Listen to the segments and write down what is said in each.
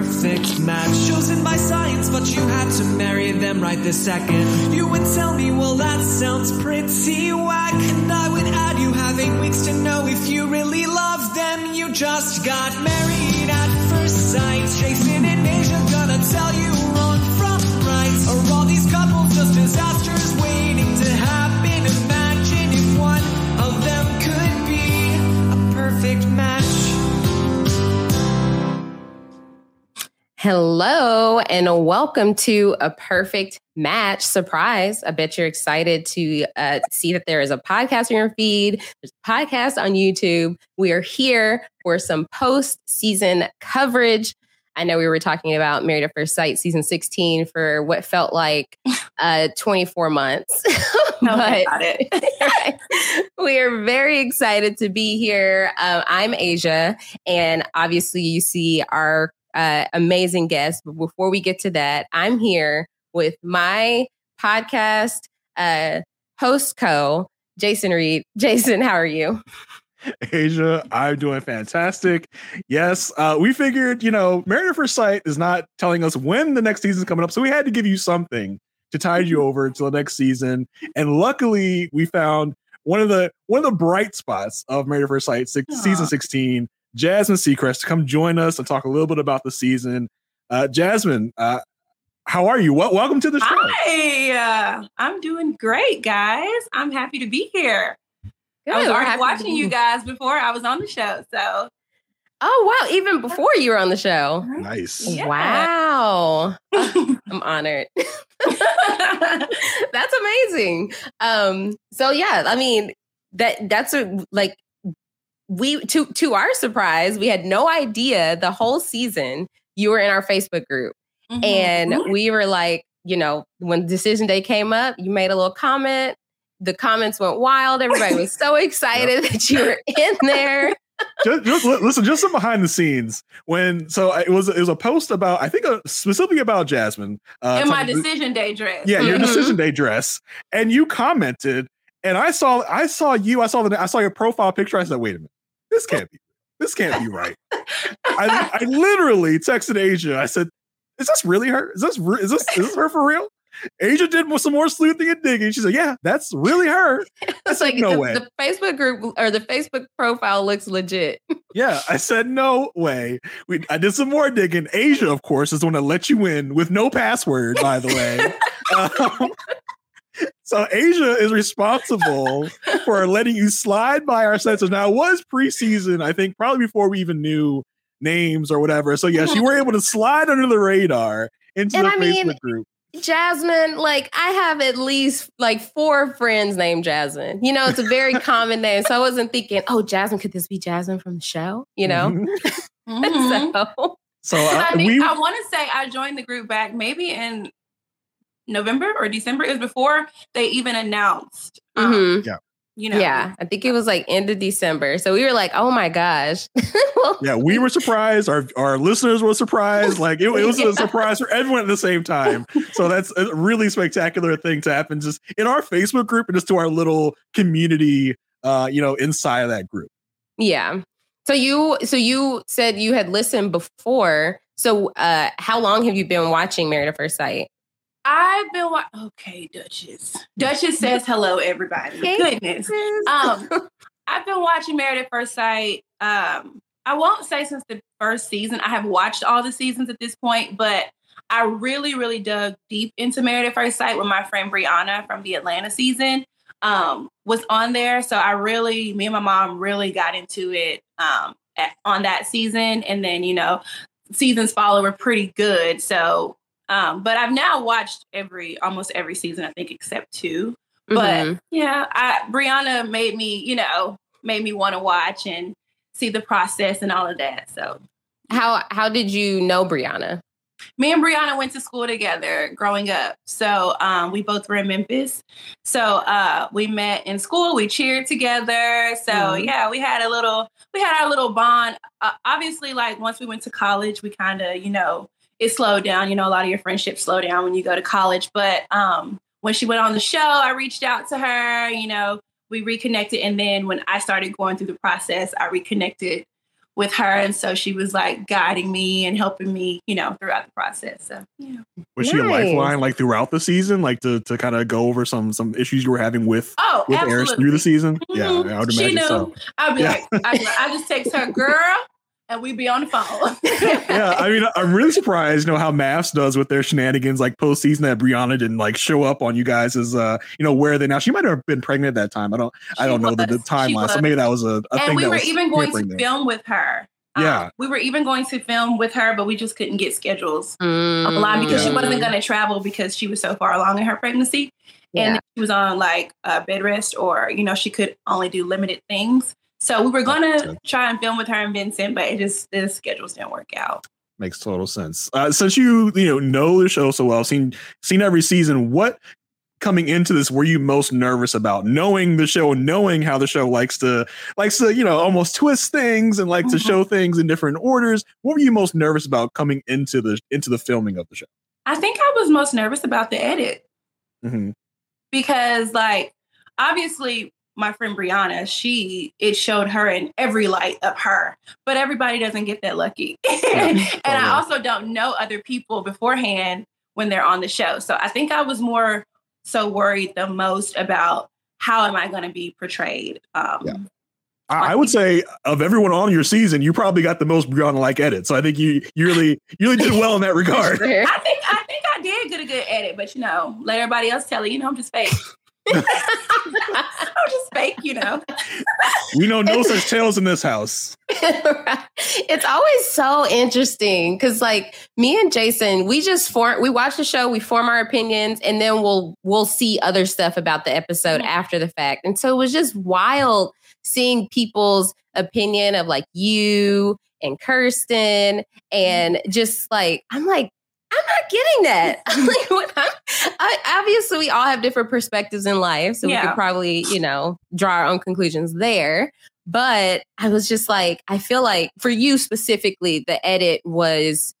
Perfect match, chosen by science, but you had to marry them right this second, you would tell me, well, that sounds pretty whack. And I would add, you have eight weeks to know if you really love them. You just got married at first sight. Jason and Aysha gonna tell you wrong from right. Are all these couples just disasters waiting to happen? Imagine if one of them could be a perfect match. Hello and welcome to a perfect match surprise. I bet you're excited to uh, see that there is a podcast in your feed. There's a podcast on YouTube. We are here for some post season coverage. I know we were talking about Married at First Sight season 16 for what felt like uh, 24 months. but we are very excited to be here. Uh, I'm Aysha, and obviously, you see our uh, amazing guest. But before we get to that, I'm here with my podcast uh, host co, Jason Reed. Jason, how are you? Aysha, I'm doing fantastic. Yes, uh, we figured, you know, Married at First Sight is not telling us when the next season's coming up, so we had to give you something to tide you over until the next season. And luckily, we found one of the one of the bright spots of Married at First Sight, six, season 16, Jasmine Secrest, to come join us and talk a little bit about the season. Uh, Jasmine, uh, how are you? Well, welcome to the show. Hi, uh, I'm doing great, guys. I'm happy to be here. Good. I was already watching you guys before I was on the show, so Oh, wow. Even before you were on the show. Nice. Yeah. Wow. I'm honored. that's amazing. Um, so yeah, I mean that that's a like we to to our surprise, we had no idea the whole season you were in our Facebook group. Mhm. And we were like, you know, when decision day came up, you made a little comment. The comments went wild. Everybody was so excited that you were in there. just, just listen, just some behind the scenes. When so it was it was a post about I think uh, specifically about Jasmine. Uh, in my decision day dress. yeah, your Mhm. decision day dress, and you commented, and I saw I saw you, I saw the I saw your profile picture. I said, wait a minute, this can't be this can't be right. I, I literally texted Aysha. I said, is this really her? Is this re- is this is this her for real? Aysha did some more sleuthing and digging. She said, yeah, that's really her. I It's said, like no the, way. the Facebook group or the Facebook profile looks legit. Yeah, I said no way. We I did some more digging. Aysha, of course, is the one that let you in with no password, by the way. um, so Aysha is responsible for letting you slide by our sensors. Now it was preseason, I think, probably before we even knew names or whatever. So yes, you were able to slide under the radar into And the I mean, Facebook group. Jasmine, like I have at least like four friends named Jasmine. You know, it's a very common name. So I wasn't thinking, oh, Jasmine, could this be Jasmine from the show? You know? Mhm. so So And uh, I we I want to say I joined the group back maybe in November or December. It was before they even announced. um, mhm. You know, yeah, I think it was like end of December. So we were like, oh my gosh. well, yeah, we were surprised. Our our listeners were surprised. Like it, it was a surprise for everyone at the same time. So that's a really spectacular thing to happen just in our Facebook group and just to our little community. Uh, you know, inside of that group. yeah. So you so you said you had listened before. So uh how long have you been watching Married at First Sight? I've been wa- okay, Duchess. Duchess says hello, everybody. Hey, Goodness. Um, I've been watching Married at First Sight. Um, I won't say since the first season. I have watched all the seasons at this point, but I really, really dug deep into Married at First Sight when my friend Brianna from the Atlanta season um, was on there. So I really, me and my mom really got into it um, at, on that season. And then, you know, seasons follow were pretty good. So, um, but I've now watched every, almost every season, I think, except two. But Mhm. yeah, I Brianna made me, you know, made me want to watch and see the process and all of that. So how how did you know Brianna? me and Brianna went to school together growing up. So um, we both were in Memphis. So uh, we met in school. We cheered together. So mm-hmm. yeah, we had a little, we had our little bond. Uh, obviously, like once we went to college, we kind of, you know, it slowed down. You know, a lot of your friendships slow down when you go to college. But um, when she went on the show, I reached out to her. You know, we reconnected, and then when I started going through the process, I reconnected with her. And so she was like guiding me and helping me, you know, throughout the process. So yeah. Was nice. she a lifeline like throughout the season, like to to kind of go over some some issues you were having with oh with Airris through the season? Mm-hmm. Yeah, I would imagine she knew. so. I'd be yeah. like, I'd be like, I just text her, girl, and we'd be on the phone. yeah, I mean, I'm really surprised, you know, how MAFS does with their shenanigans, like postseason that Brianna didn't like show up on you guys as, uh, you know, where are they now? She might have been pregnant at that time. I don't, she I don't was. know the, the timeline. So maybe that was a, a and thing. we were even going to film with her. Yeah. Um, we were even going to film with her, but we just couldn't get schedules mm, online because yeah. she wasn't going to travel because she was so far along in her pregnancy. Yeah. And she was on like uh, bed rest or, you know, she could only do limited things. So we were to try and film with her and Vincent, but it just, the schedules didn't work out. Makes total sense. Uh, since you, you know, know the show so well, seen, seen every season, what coming into this were you most nervous about knowing the show knowing how the show likes to likes to you know almost twist things and like mm-hmm. to show things in different orders what were you most nervous about coming into the into the filming of the show i think i was most nervous about the edit mm-hmm. because like obviously my friend brianna she it showed her in every light of her but everybody doesn't get that lucky yeah, and i also don't know other people beforehand when they're on the show so i think i was more so worried the most about how am I going to be portrayed. Um, yeah. I would say of everyone on your season, you probably got the most Brianna like edit. So I think you you really you really did well in that regard. I think I think I did get a good edit, but you know, let everybody else tell you, you know, I'm just fake. I'm just fake, you know. we know no such tales in this house. It's always so interesting because, like, me and Jason, we just form, we watch the show, we form our opinions, and then we'll we'll see other stuff about the episode mm-hmm. after the fact. And so it was just wild seeing people's opinion of like you and Kirsten, and just like I'm like, I'm not getting that. like, I'm, obviously, we all have different perspectives in life, so yeah. we could probably, you know, draw our own conclusions there. But I was just like, I feel like for you specifically, the edit was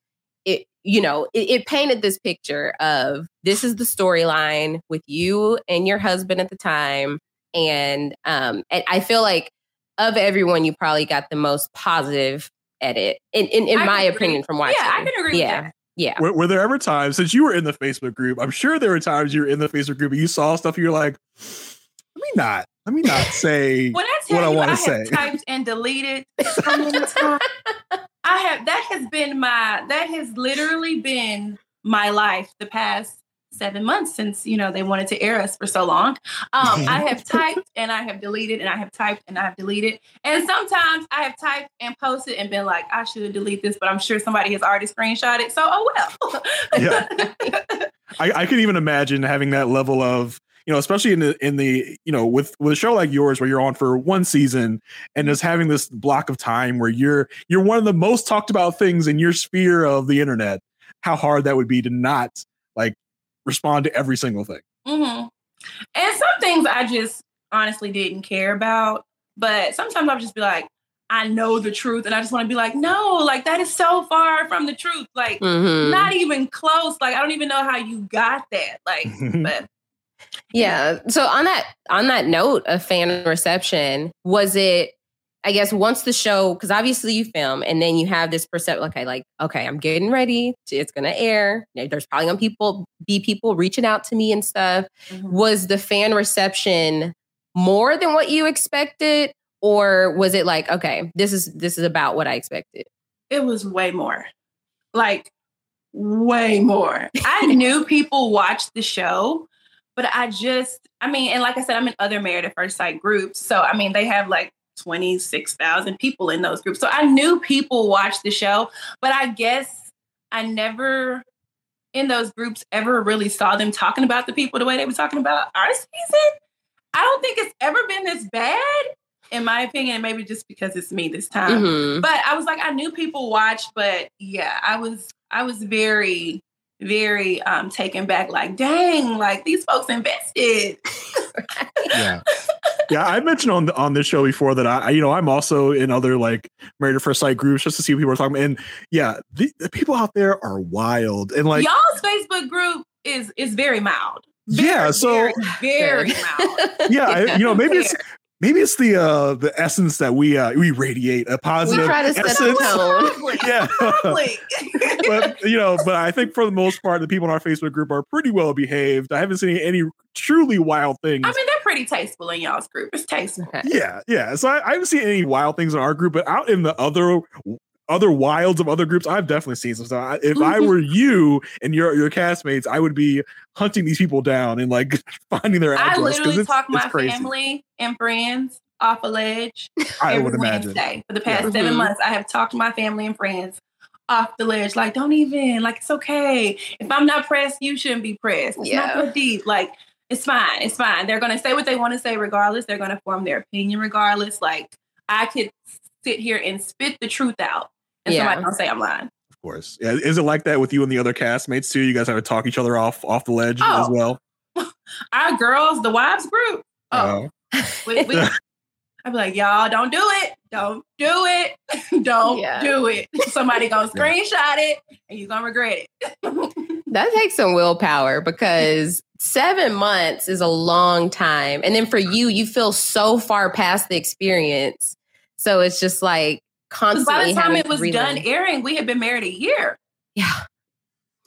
it. You know, it, it painted this picture of this is the storyline with you and your husband at the time, and um, and I feel like of everyone, you probably got the most positive edit in in, in my opinion from watching. Yeah, I can agree. Yeah. Yeah. Were, were, there ever times since you were in the Facebook group? I'm sure there were times you were in the Facebook group and you saw stuff. You're like, let me not, let me not say when I what I want to say. Typed and deleted so many times. I have that has been my that has literally been my life the past seven months since you know they wanted to air us for so long. Um, I have typed and I have deleted and I have typed and I have deleted. And sometimes I have typed and posted and been like, I should delete this, but I'm sure somebody has already screenshot it. So oh well. yeah. I, I can even imagine having that level of you know, especially in the in the you know with with a show like yours where you're on for one season and just having this block of time where you're you're one of the most talked about things in your sphere of the internet. How hard that would be to not respond to every single thing. Mm-hmm. And some things I just honestly didn't care about, but sometimes I'll just be like, I know the truth, and I just want to be like, no, like that is so far from the truth, like mm-hmm. not even close. Like I don't even know how you got that. Like, but yeah. So on that on that note of fan reception, was it I guess once the show, because obviously you film and then you have this perception, okay, like, okay, I'm getting ready. It's gonna air. There's probably gonna people be people reaching out to me and stuff. Mm-hmm. Was the fan reception more than what you expected? Or was it like, okay, this is this is about what I expected? It was way more. Like way more. I knew people watched the show, but I just, I mean, and like I said, I'm in other married at first sight groups. So I mean, they have like 26,000 people in those groups. So I knew people watched the show, but I guess I never in those groups ever really saw them talking about the people the way they were talking about our season. I don't think it's ever been this bad, in my opinion, maybe just because it's me this time. Mm-hmm. But I was like, I knew people watched, but yeah, I was I was very, very um taken back. Like, dang, like these folks invested. yeah yeah i mentioned on the, on this show before that i you know i'm also in other like married at first sight groups just to see what people are talking about. And yeah the, the people out there are wild and like y'all's facebook group is is very mild. Very, yeah so very, very mild. Yeah, I, you know maybe it's maybe it's the uh the essence that we uh we radiate a positive we try to set essence. tone. yeah. But you know but i think for the most part the people in our facebook group are pretty well behaved. I haven't seen any truly wild things. I mean they're pretty tasteful in y'all's group it's tasteful yeah yeah so I, I haven't seen any wild things in our group but out in the other other wilds of other groups, I've definitely seen some stuff. If I were you and your your castmates, I would be hunting these people down and like finding their address. I literally talk my crazy. family and friends off a ledge I every would imagine. Wednesday for the past Yeah. seven Mhm. months. I have talked to my family and friends off the ledge. Like, don't even like it's okay. If I'm not pressed, you shouldn't be pressed. It's Yeah. not that deep. Like, it's fine. It's fine. They're gonna say what they want to say regardless. They're gonna form their opinion regardless. Like, I could sit here and spit the truth out, and Yeah. somebody don't say I'm lying. Of course. Yeah. Is it like that with you and the other castmates too? You guys have to talk each other off off the ledge as Oh. well. Our girls, the wives group. Oh, Uh, we, we, I'd be like, y'all don't do it. Don't do it. don't Yeah. do it. Somebody gonna screenshot it and you're gonna regret it. That takes some willpower because seven months is a long time. And then for you, you feel so far past the experience. So it's just like constantly. by the time it was relearn. done airing, we had been married a year. Yeah.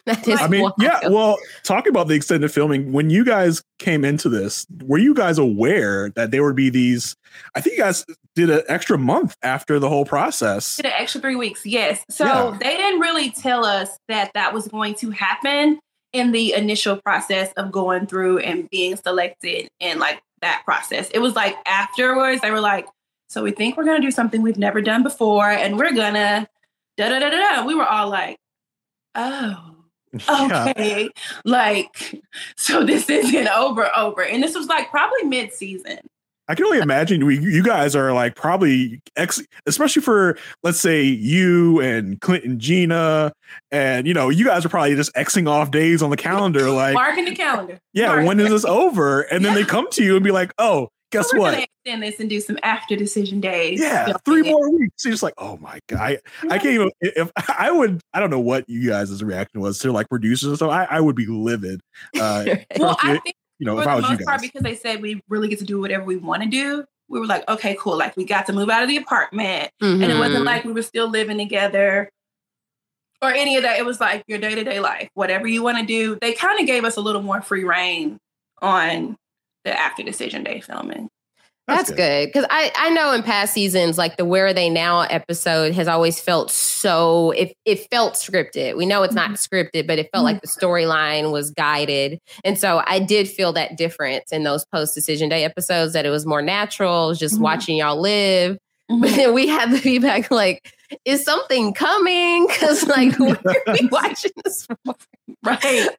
That is I mean, wild. yeah. Well, talking about the extended filming, when you guys came into this, were you guys aware that there would be these? I think you guys did an extra month after the whole process. Did an extra three weeks, yes. So Yeah. they didn't really tell us that that was going to happen in the initial process of going through and being selected and like that process. It was like afterwards they were like, "So we think we're gonna do something we've never done before, and we're gonna da da da da da." We were all like, "Oh." Yeah. Okay, like so this isn't over over, and this was like probably mid season. I can only imagine we, you guys are like probably ex, especially for let's say you and Clinton Gina, and you know you guys are probably just xing off days on the calendar. Like, Marking the calendar. yeah, Mark when is this over? And then they come to you and be like, oh, guess We're what? extend this and do some after decision days. Yeah, three more weeks. You're just like, oh my god, I, I can't even. If I would, I don't know what you guys' reaction was to like producers and stuff. I, I would be livid. Uh, Well, I think you know, for if I the was you most part, because they said we really get to do whatever we want to do, we were like, okay, cool. Like we got to move out of the apartment, and it wasn't Mhm. like we were still living together or any of that. It was like your day to day life, whatever you want to do. They kind of gave us a little more free reign on the after decision day filming. That's good because I I know in past seasons like the Where Are They Now episode has always felt so it it felt scripted. We know it's not scripted, but it felt like the storyline was guided, and so I did feel that difference in those post decision day episodes that it was more natural, it was just Mhm. watching y'all live. But then we had the feedback like, is something coming? Because like we're we watching this for? Right.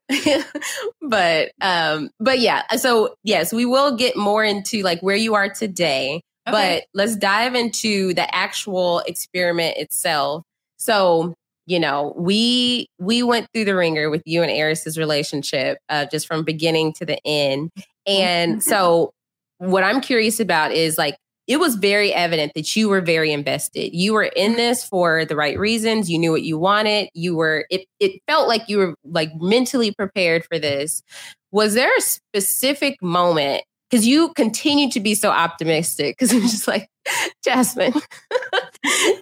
but um but yeah so yes we will get more into like where you are today Okay. but let's dive into the actual experiment itself so you know we we went through the ringer with you and Airris's relationship uh, just from beginning to the end and so what i'm curious about is like it was very evident that you were very invested. You were in this for the right reasons. You knew what you wanted. You were it, it felt like you were like mentally prepared for this. Was there a specific moment because you continue to be so optimistic because i'm just like jasmine come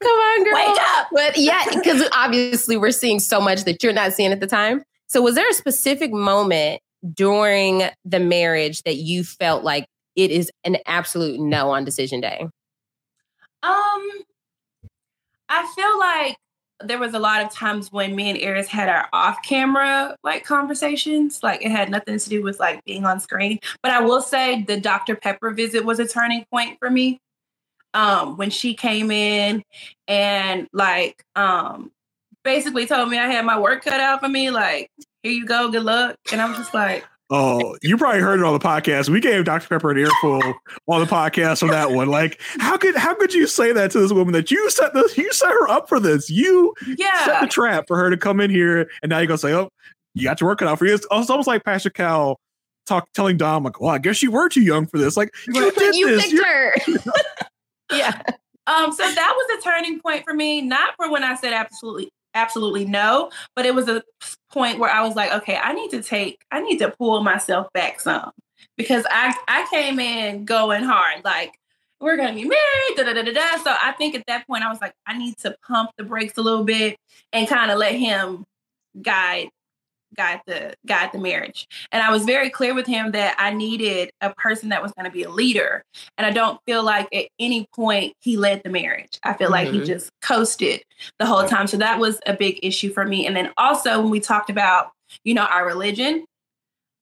on girl. Wake up. but yeah because obviously we're seeing so much that you're not seeing at the time. So was there a specific moment during the marriage that you felt like it is an absolute no on decision day Um, I feel like there was a lot of times when me and Airris had our off-camera like conversations. Like it had nothing to do with like being on screen. But I will say the Dr. Pepper visit was a turning point for me. Um, when she came in and like um basically told me I had my work cut out for me, like, here you go, good luck. And I was just like, Oh, you probably heard it on the podcast. We gave Dr. Pepper an earful on the podcast for that one. Like, how could how could you say that to this woman that you set this you set her up for this? You Yeah. set the trap for her to come in here, and now you're gonna say, "Oh, you got your work cut out for you." It's, it's almost like Pastor Cal talk telling Dom, like, "Well, I guess you were too young for this." Like, you did you this. picked You're- her. yeah. Um, so that was a turning point for me, not for when I said absolutely, absolutely no, but it was a point where I was like, okay, I need to take, I need to pull myself back some because I I came in going hard, like we're gonna be married, da da da da da. So I think at that point I was like, I need to pump the brakes a little bit and kind of let him guide guide the guide the marriage. And I was very clear with him that I needed a person that was going to be a leader. And I don't feel like at any point he led the marriage. I feel like he Mhm. just coasted the whole time. So that was a big issue for me. And then also when we talked about, you know, our religion,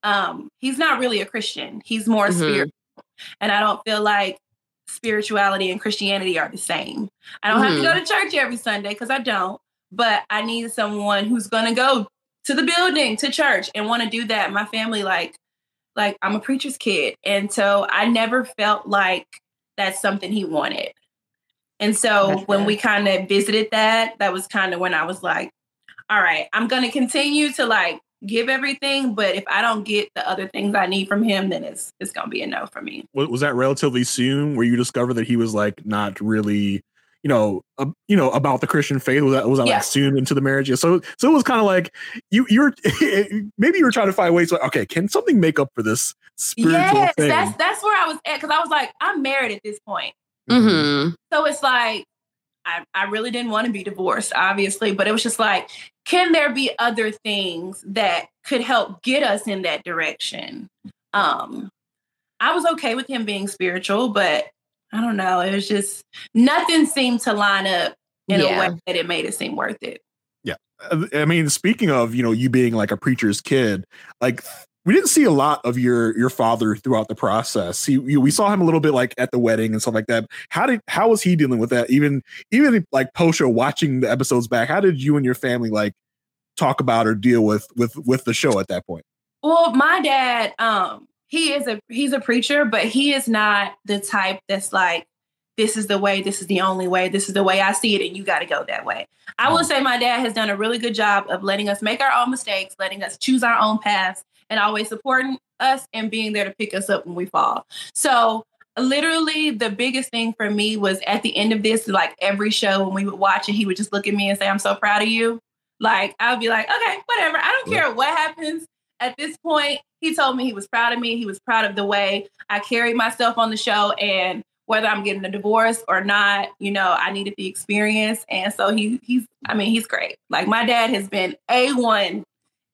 um, he's not really a Christian. He's more Mhm. spiritual. And I don't feel like spirituality and Christianity are the same. I don't have to go to church every Sunday because I don't, but I need someone who's going to go to the building to church and want to do that. My family, like, like I'm a preacher's kid, and so I never felt like that's something he wanted. And so Gotcha. when we kind of visited that, that was kind of when I was like, all right, I'm going to continue to like give everything, but if I don't get the other things I need from him, then it's it's going to be a no for me. was, was that relatively soon where you discovered that he was like not really you know uh, you know about the christian faith was that was that Yeah. like soon into the marriage yeah so so it was kind of like you you're maybe you were trying to find ways like okay can something make up for this spiritual Yes, thing that's that's where I was at because I was like, I'm married at this point. Mm-hmm. So it's like, I, I really didn't want to be divorced, obviously, but it was just like, can there be other things that could help get us in that direction? Um, I was okay with him being spiritual, but I don't know. It was just nothing seemed to line up in Yeah. a way that it made it seem worth it. Yeah. I mean, speaking of you know you being like a preacher's kid, like we didn't see a lot of your your father throughout the process. He, you, we saw him a little bit like at the wedding and stuff like that. How did how was he dealing with that? Even even like post show watching the episodes back, how did you and your family like talk about or deal with with with the show at that point? Well, my dad, um, he is a he's a preacher, but he is not the type that's like, this is the way, this is the only way, this is the way I see it, and you got to go that way. I will mm. say my dad has done a really good job of letting us make our own mistakes, letting us choose our own paths, and always supporting us and being there to pick us up when we fall. So literally the biggest thing for me was at the end of this, like every show when we would watch it, he would just look at me and say, I'm so proud of you. Like I would be like, okay, whatever. I don't care what happens at this point. He told me he was proud of me. He was proud of the way I carried myself on the show and whether I'm getting a divorce or not, you know, I needed the experience. And so he he's I mean, he's great. Like my dad has been A1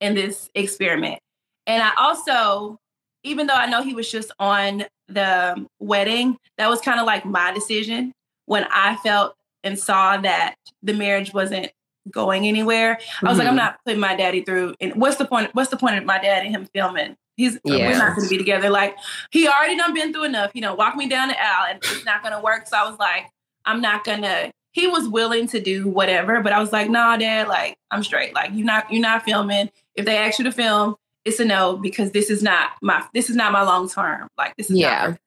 in this experiment. And I also, even though I know he was just on the wedding, that was kind of like my decision when I felt and saw that the marriage wasn't going anywhere. I was like. I'm mm-hmm. not putting my daddy through. And what's the point? What's the point of my dad and him filming? He's Yeah. we're not going to be together. Like he already done been through enough. You know, walk me down the aisle, and it's not going to work. So I was like, I'm not gonna. He was willing to do whatever, but I was like, Nah, dad. Like I'm straight. Like you're not. You're not filming. If they ask you to film, it's a no because this is not my. This is not my long term. Like this is Yeah. Not,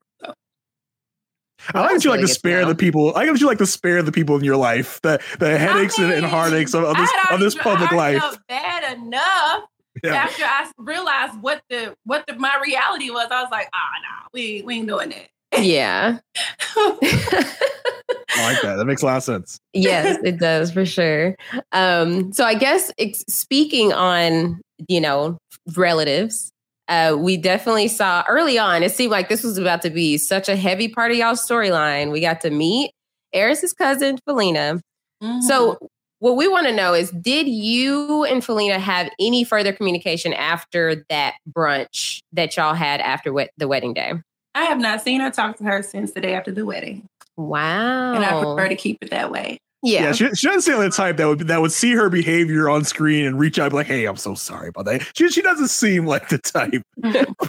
I like that you like really to to spare know. the people. I like that you like to spare the people in your life the the headaches and, and heartaches of, of this of this public life. felt bad enough Yeah. after I realized what the what the my reality was. I was like, ah, nah, we we ain't doing that. Yeah. I like that. That makes a lot of sense. yes, it does for sure. Um, so I guess ex- speaking on, you know, relatives, uh, we definitely saw early on, it seemed like this was about to be such a heavy part of y'all's storyline. We got to meet Airris's cousin, Felina. Mm-hmm. So what we want to know is did you and Felina have any further communication after that brunch that y'all had after wed- the wedding day? I have not seen or talked to her since the day after the wedding, Wow. and I prefer to keep it that way. Yeah, yeah. she, she doesn't seem like the type that would that would see her behavior on screen and reach out and be like, "Hey, I'm so sorry about that." She she doesn't seem like the type.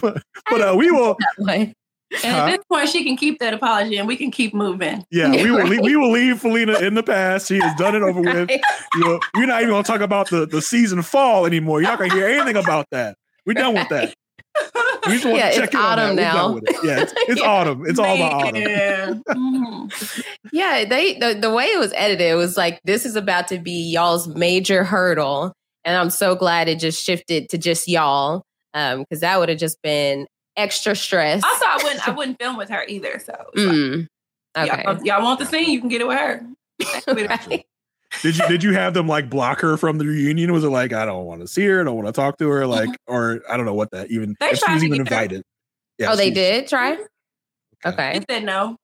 but but, uh, we will. And Huh? at this point, she can keep that apology, and we can keep moving. Yeah, we will. right. leave, we will leave Felina in the past. She has done it over with. You know, we're not even going to talk about the the season fall anymore. You're not going to hear anything about that. We're done with that. We just want Yeah, to it's check in on autumn that. Now. it. Yeah, it's, it's Yeah. autumn. It's all about autumn. Man. Mhm. Yeah, they the, the way it was edited, it was like this is about to be y'all's major hurdle. And I'm so glad it just shifted to just y'all. Um, because that would have just been extra stress. Also, I wouldn't I wouldn't film with her either. So it's like, Mm, okay. y'all, y'all want the scene, you can get it with her. Right. Did you did you have them like block her from the reunion? Was it like I don't want to see her, I don't want to talk to her, mm-hmm. like, or I don't know what that even They if she was to even get invited. Yeah, oh, they she- did try? Mm-hmm. Okay, they said no.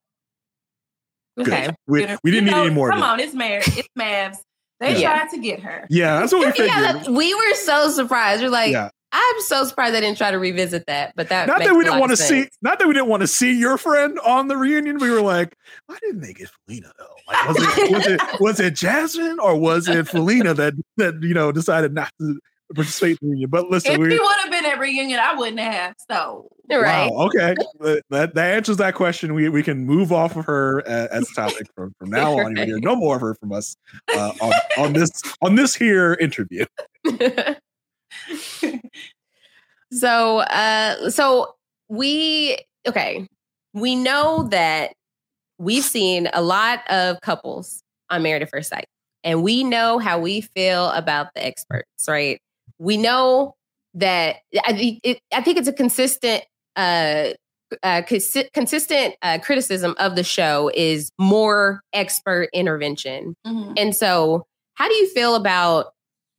good. Okay. We, we didn't You need know, any more. Come on, it's Mar it's MAFS. They Yeah. tried to get her. Yeah, that's what we figured. Yeah, we were so surprised. We're like, yeah, I'm so surprised they didn't try to revisit that. But that not makes that we a didn't want to see, not that we didn't want to see your friend on the reunion. We were like, why didn't they get Felina though? Like, was it was it was it Jasmine or was it Felina that that you know decided not to participate in the reunion? But listen, If we would have been at reunion, I wouldn't have. So Right. Wow. Okay. That, that that answers that question. We we can move off of her uh, as a topic from, from now on. You hear no more of her from us uh, on, on this on this here interview. so uh so we okay we know that we've seen a lot of couples on married at first sight and we know how we feel about the experts right we know that i, think it, I think it's a consistent uh uh, consi- consistent uh, criticism of the show is more expert intervention mhm. and so, how do you feel about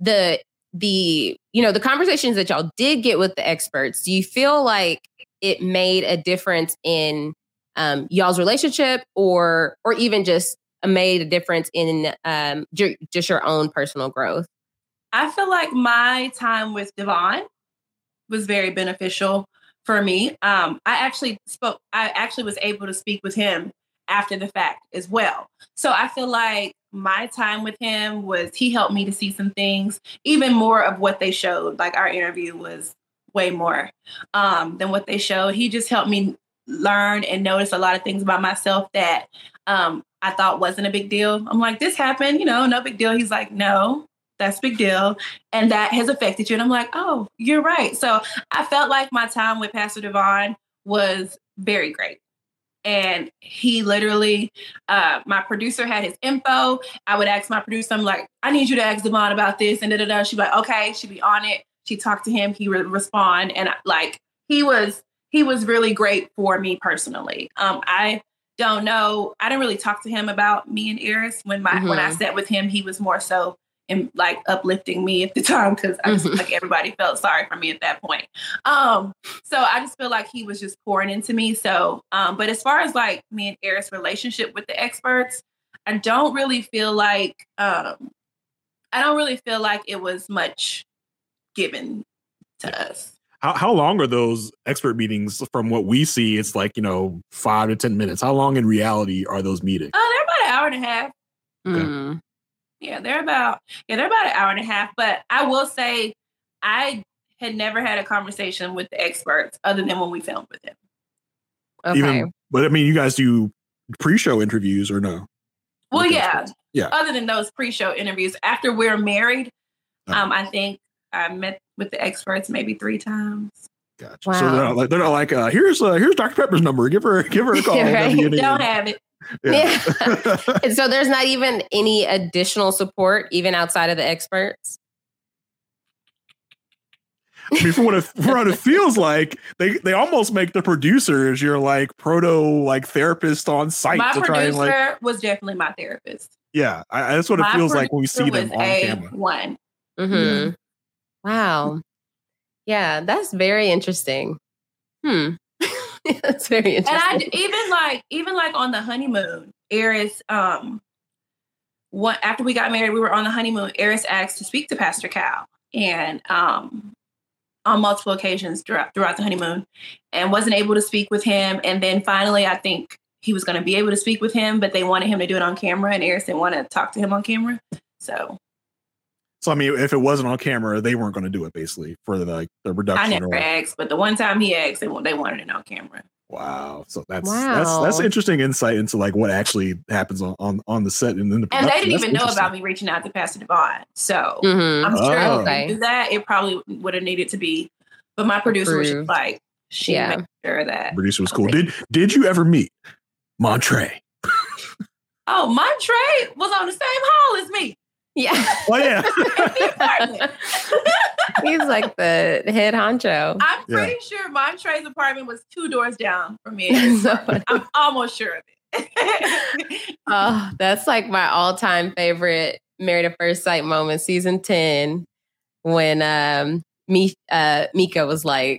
the the you know the conversations that y'all did get with the experts? Do you feel like it made a difference in um, y'all's relationship, or or even just made a difference in um, ju- just your own personal growth? I feel like my time with Devon was very beneficial for me. Um, I actually spoke, I actually was able to speak with him after the fact as well. So I feel like my time with him was, he helped me to see some things, even more of what they showed. Like our interview was way more um, than what they showed. He just helped me learn and notice a lot of things about myself that um, I thought wasn't a big deal. I'm like, this happened, you know, no big deal. He's like, no, that's big deal. And that has affected you. And I'm like, oh, you're right. So I felt like my time with Pastor Devon was very great. And he literally, uh, my producer had his info. I would ask my producer, I'm like, I need you to ask Devon about this. And da da da. She'd be like, okay. She'd be on it. She talked to him. He would respond. And like, he was, he was really great for me personally. Um, I don't know. I didn't really talk to him about me and Airris. When my when I Mhm. sat with him, he was more so in like uplifting me at the time because I just Mhm. like everybody felt sorry for me at that point. Um, so I just feel like he was just pouring into me. So, um, but as far as like me and Airris' relationship with the experts, I don't really feel like um, I don't really feel like it was much given to us. How how long are those expert meetings? From what we see, it's like you know five to ten minutes. How long in reality are those meetings? Oh, they're about an hour and a half. Okay. Mm. Yeah, they're about yeah, they're about an hour and a half. But I will say, I had never had a conversation with the experts other than when we filmed with them. Okay. Even, but I mean, you guys do pre-show interviews or no? Well, With yeah, experts? Yeah. Other than those pre-show interviews, after we're married, Oh. um, I think I met with the experts maybe three times. Gotcha. So they're not like they're not like uh, here's uh, here's Dr Pepper's number. Give her give her a call. Right. Don't have it. Yeah. And so there's not even any additional support, even outside of the experts. I mean, for what it, for what it feels like, they they almost make the producers your like proto like therapist on site my to try and producer like was definitely my therapist. yeah. I, that's what it feels like when we see producer them on a camera. One. hmm Wow. Yeah, that's very interesting. Hmm. that's very interesting. and I even like even like on the honeymoon, Airris um what after we got married, we were on the honeymoon. Airris asked to speak to Pastor Cal and um on multiple occasions throughout, throughout the honeymoon and wasn't able to speak with him. And then finally I think he was going to be able to speak with him, but they wanted him to do it on camera and Airris didn't want to talk to him on camera. So So I mean, if it wasn't on camera, they weren't going to do it basically for the like the reduction. I reduction. never or, asked, but the one time he asked, they, they wanted it on camera. wow. So that's that's that's interesting insight into like what actually happens on on, on the set and in the And they didn't That's even know about me reaching out to Pastor Devon. So Mhm. I'm sure Oh. if they do that, it probably would have needed to be But my producer was just like, she Yeah. made sure that. Producer was cool. Did did you ever meet Montre? Oh, Montre was on the same hall as me. Yeah. Oh yeah. in the apartment. He's like the head honcho. I'm Yeah. pretty sure Montre's apartment was two doors down from me. So. I'm almost sure of it. Oh, that's like my all-time favorite Married at First Sight moment, season 10, when um me uh Mika was like,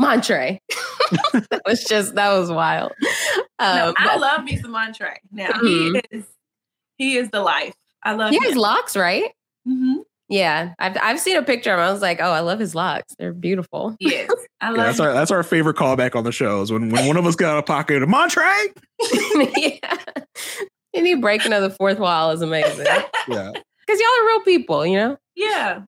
Montre. that was just that was wild. no, Um, I but love me some Montre. Now Mhm. he is he is the life. I love he has locks, right? Mhm. Yeah. I've I've seen a picture of him. I was like, oh, I love his locks. They're beautiful. Yes, I Yeah, love. that's our that's our favorite callback on the shows when when one of us got out of pocket. Of Montre. yeah. Any breaking of the fourth wall is amazing. Yeah. Because y'all are real people, you know? yeah.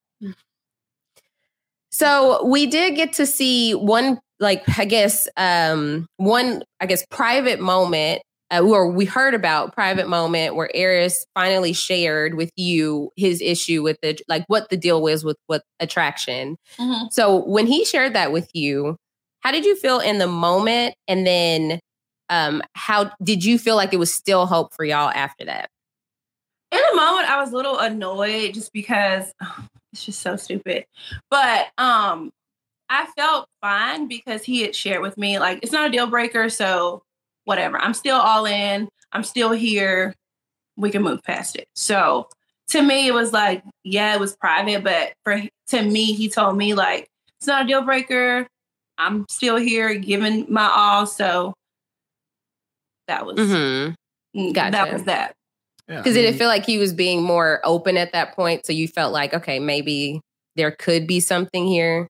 So we did get to see one, like I guess, um, one I guess private moment, uh, or we heard about private moment where Airris finally shared with you his issue with the like what the deal was with what attraction. Mhm. So when he shared that with you, how did you feel in the moment, and then um, how did you feel like it was still hope for y'all after that? In the moment, I was a little annoyed just because it's just so stupid. But um, I felt fine because he had shared with me like it's not a deal breaker, so whatever. I'm still all in. I'm still here. We can move past it. So to me, it was like, yeah, it was private, but for to me, he told me like it's not a deal breaker. I'm still here, giving my all. So that was Mm-hmm. mm, Gotcha. that was that. Yeah. Because did it feel like he was being more open at that point? So you felt like, okay, maybe there could be something here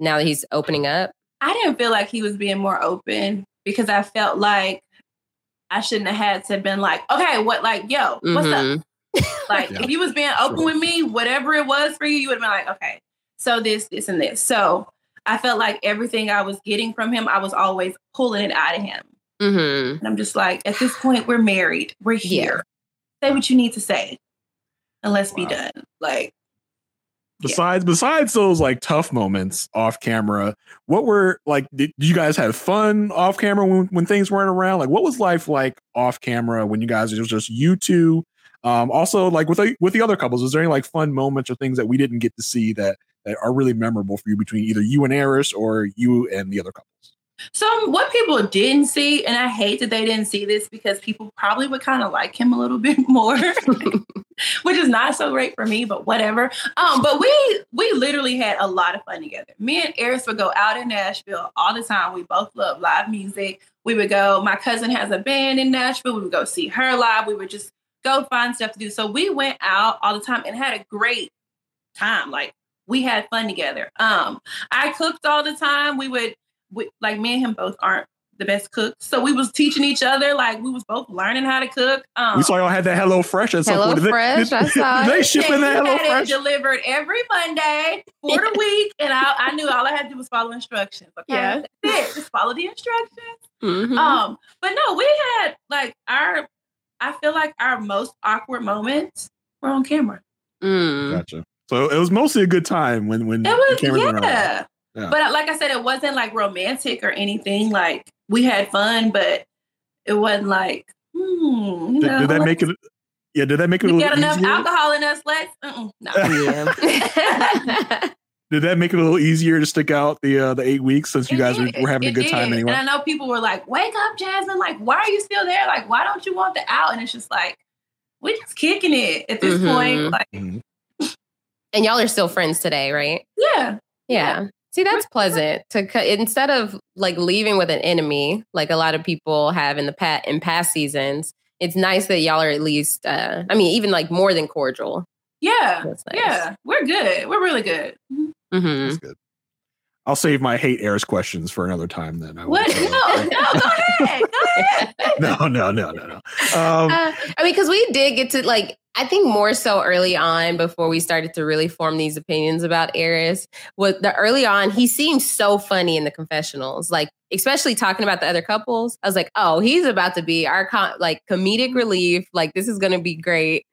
now that he's opening up? I didn't feel like he was being more open because I felt like I shouldn't have had to been like, okay, what like, yo, what's up? Mhm. Like Yeah. if you was being open with me, whatever it was for you, you would have been like, okay, so this, this, and this. So I felt like everything I was getting from him, I was always pulling it out of him. Mhm. And I'm just like, at this point, we're married. We're Yeah. here. Say what you need to say. And let's be done. Like, besides besides those like tough moments off camera what were like did you guys have fun off camera when, when things weren't around? Like what was life like off camera when you guys it was just you two? Um also like with the, with the other couples was there any like fun moments or things that we didn't get to see that that are really memorable for you between either you and Airris or you and the other couples So what people didn't see, and I hate that they didn't see this because people probably would kind of like him a little bit more, which is not so great for me, but whatever. Um, but we we literally had a lot of fun together. Me and Airris would go out in Nashville all the time. We both love live music. We would go. My cousin has a band in Nashville. We would go see her live. We would just go find stuff to do. So we went out all the time and had a great time. Like we had fun together. Um, I cooked all the time. We would we, like me and him both aren't the best cooks, so we was teaching each other. Like we was both learning how to cook. Um, we saw y'all had that hello fresh at some Hello point Did they- Fresh, did- I saw they it. ship in that hello had fresh it delivered every Monday for the week, and I, I knew all I had to do was follow instructions. Okay, Yeah. that's it. Just follow the instructions. Mhm. Um, but no, we had like our. I feel like our most awkward moments were on camera. Mm. gotcha so it was mostly a good time when when It was the cameras weren't yeah. Yeah. But like I said, it wasn't like romantic or anything. Like we had fun, but it wasn't like hmm. You did, know, did that make it yeah did that make it a little got enough easier? alcohol in us. Let's mm-mm, no. Yeah. Did that make it a little easier to stick out the uh, the eight weeks since you It guys were, did. were having a It good time anyway? And I know people were like, "Wake up, Jasmine! Like, why are you still there? Like, why don't you want the out?" And it's just like, we're just kicking it at this Mhm. point. Like, Mhm. and y'all are still friends today, right? yeah, Yeah. See, that's pleasant to cut instead of like leaving with an enemy, like a lot of people have in the past in past seasons. It's nice that y'all are at least, uh, I mean, even like more than cordial. yeah, nice. yeah. We're good. We're really good. hmm That's good. I'll save my hate airs questions for another time. Then I What? won't, No, no, go ahead. Go ahead. no, no, no, no, no. Um, Uh, I mean, because we did get to like, I think more so early on before we started to really form these opinions about Airris. With the early on, he seemed so funny in the confessionals, like especially talking about the other couples. I was like, oh, he's about to be our com- like comedic relief. Like this is gonna be great.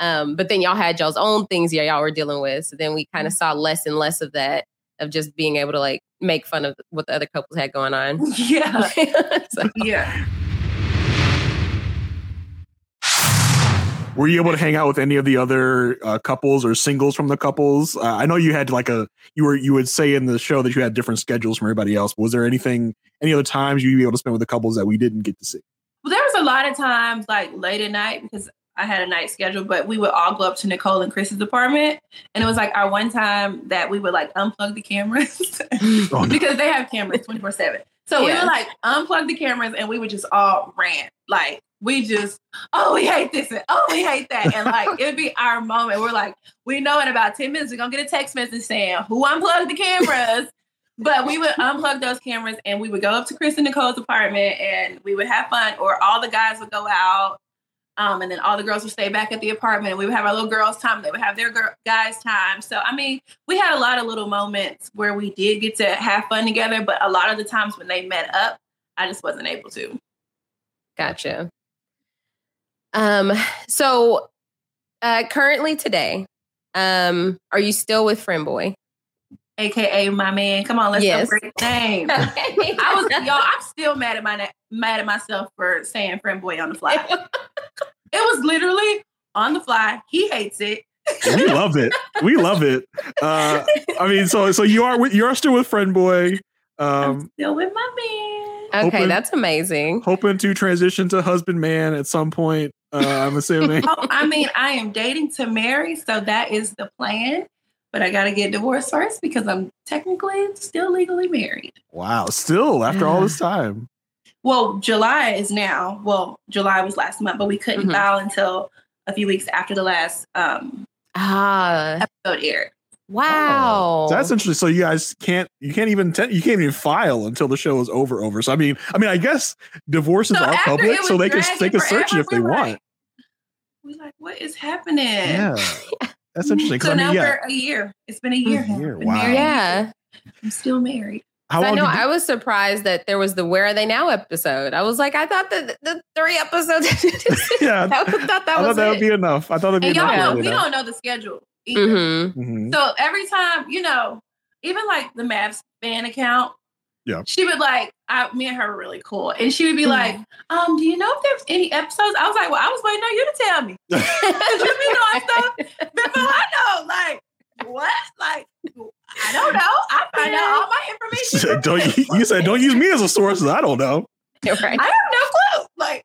Um, but then y'all had y'all's own things yeah, y'all were dealing with. So then we kind of saw less and less of that of just being able to like make fun of what the other couples had going on. Yeah. So- Yeah. Were you able to hang out with any of the other uh, couples or singles from the couples? Uh, I know you had like a you were you would say in the show that you had different schedules from everybody else. Was there anything any other times you'd be able to spend with the couples that we didn't get to see? Well, there was a lot of times like late at night because I had a night schedule, but we would all go up to Nicole and Chris's apartment. And it was like our one time that we would like unplug the cameras Oh, no. because they have cameras 24 7. So we Yeah. would like unplug the cameras and we would just all rant. Like we just, oh, we hate this and oh, we hate that. And like it would be our moment. We're like, we know in about 10 minutes we're gonna get a text message saying who unplugged the cameras. But we would unplug those cameras and we would go up to Chris and Nicole's apartment and we would have fun, or all the guys would go out. Um, and then all the girls would stay back at the apartment. We would have our little girls' time. They would have their guys' time. So, I mean, we had a lot of little moments where we did get to have fun together. But a lot of the times when they met up, I just wasn't able to. Gotcha. Um, so uh currently today, um, are you still with Friend Boy? AKA my man. Come on, let's Yes. go. Great name. I was y'all. I'm still mad at my mad at myself for saying friend boy on the fly. it was literally on the fly. He hates it. we love it. We love it. Uh, I mean, so so you are with you are still with Friend Boy. I'm Um, still with my man. Okay, Open- that's amazing. hoping to transition to husband man at some point. Uh, I'm assuming. Oh, I mean, I am dating to marry, so that is the plan. But I got to get divorced first because I'm technically still legally married. wow, still after all this time. Well, July is now. Well, July was last month, but we couldn't Mhm. file until a few weeks after the last um, Ah, episode aired. Wow. So that's interesting. So you guys can't you can't even te- you can't even file until the show is over over. So I mean I mean I guess divorces So are public, so they can they can search forever, you if they we're want. like, We're like, what is happening? Yeah, that's interesting. So I now Mm-hmm. yeah. we're a year. It's been a year. A year, wow. married. yeah. I'm still married. How I know you- I was surprised that there was the Where Are They Now episode. I was like, I thought that the three episodes. yeah, I thought that I was thought that would be enough. I thought it'd be And y'all enough. know we you don't know the schedule. Either. Mhm. Mhm. So every time, you know, even like the MAFS fan account, Yeah. she would like, I, me and her were really cool, and she would be Mhm. like, um, "Do you know if there's any episodes?" I was like, "Well, I was waiting on you to tell me." 'Cause you be knowing stuff before I know. Like, what? Like, I don't know. I find out all my information. Said, don't you. you, you said don't use me as a source. I don't know. right. I have no clue. Like,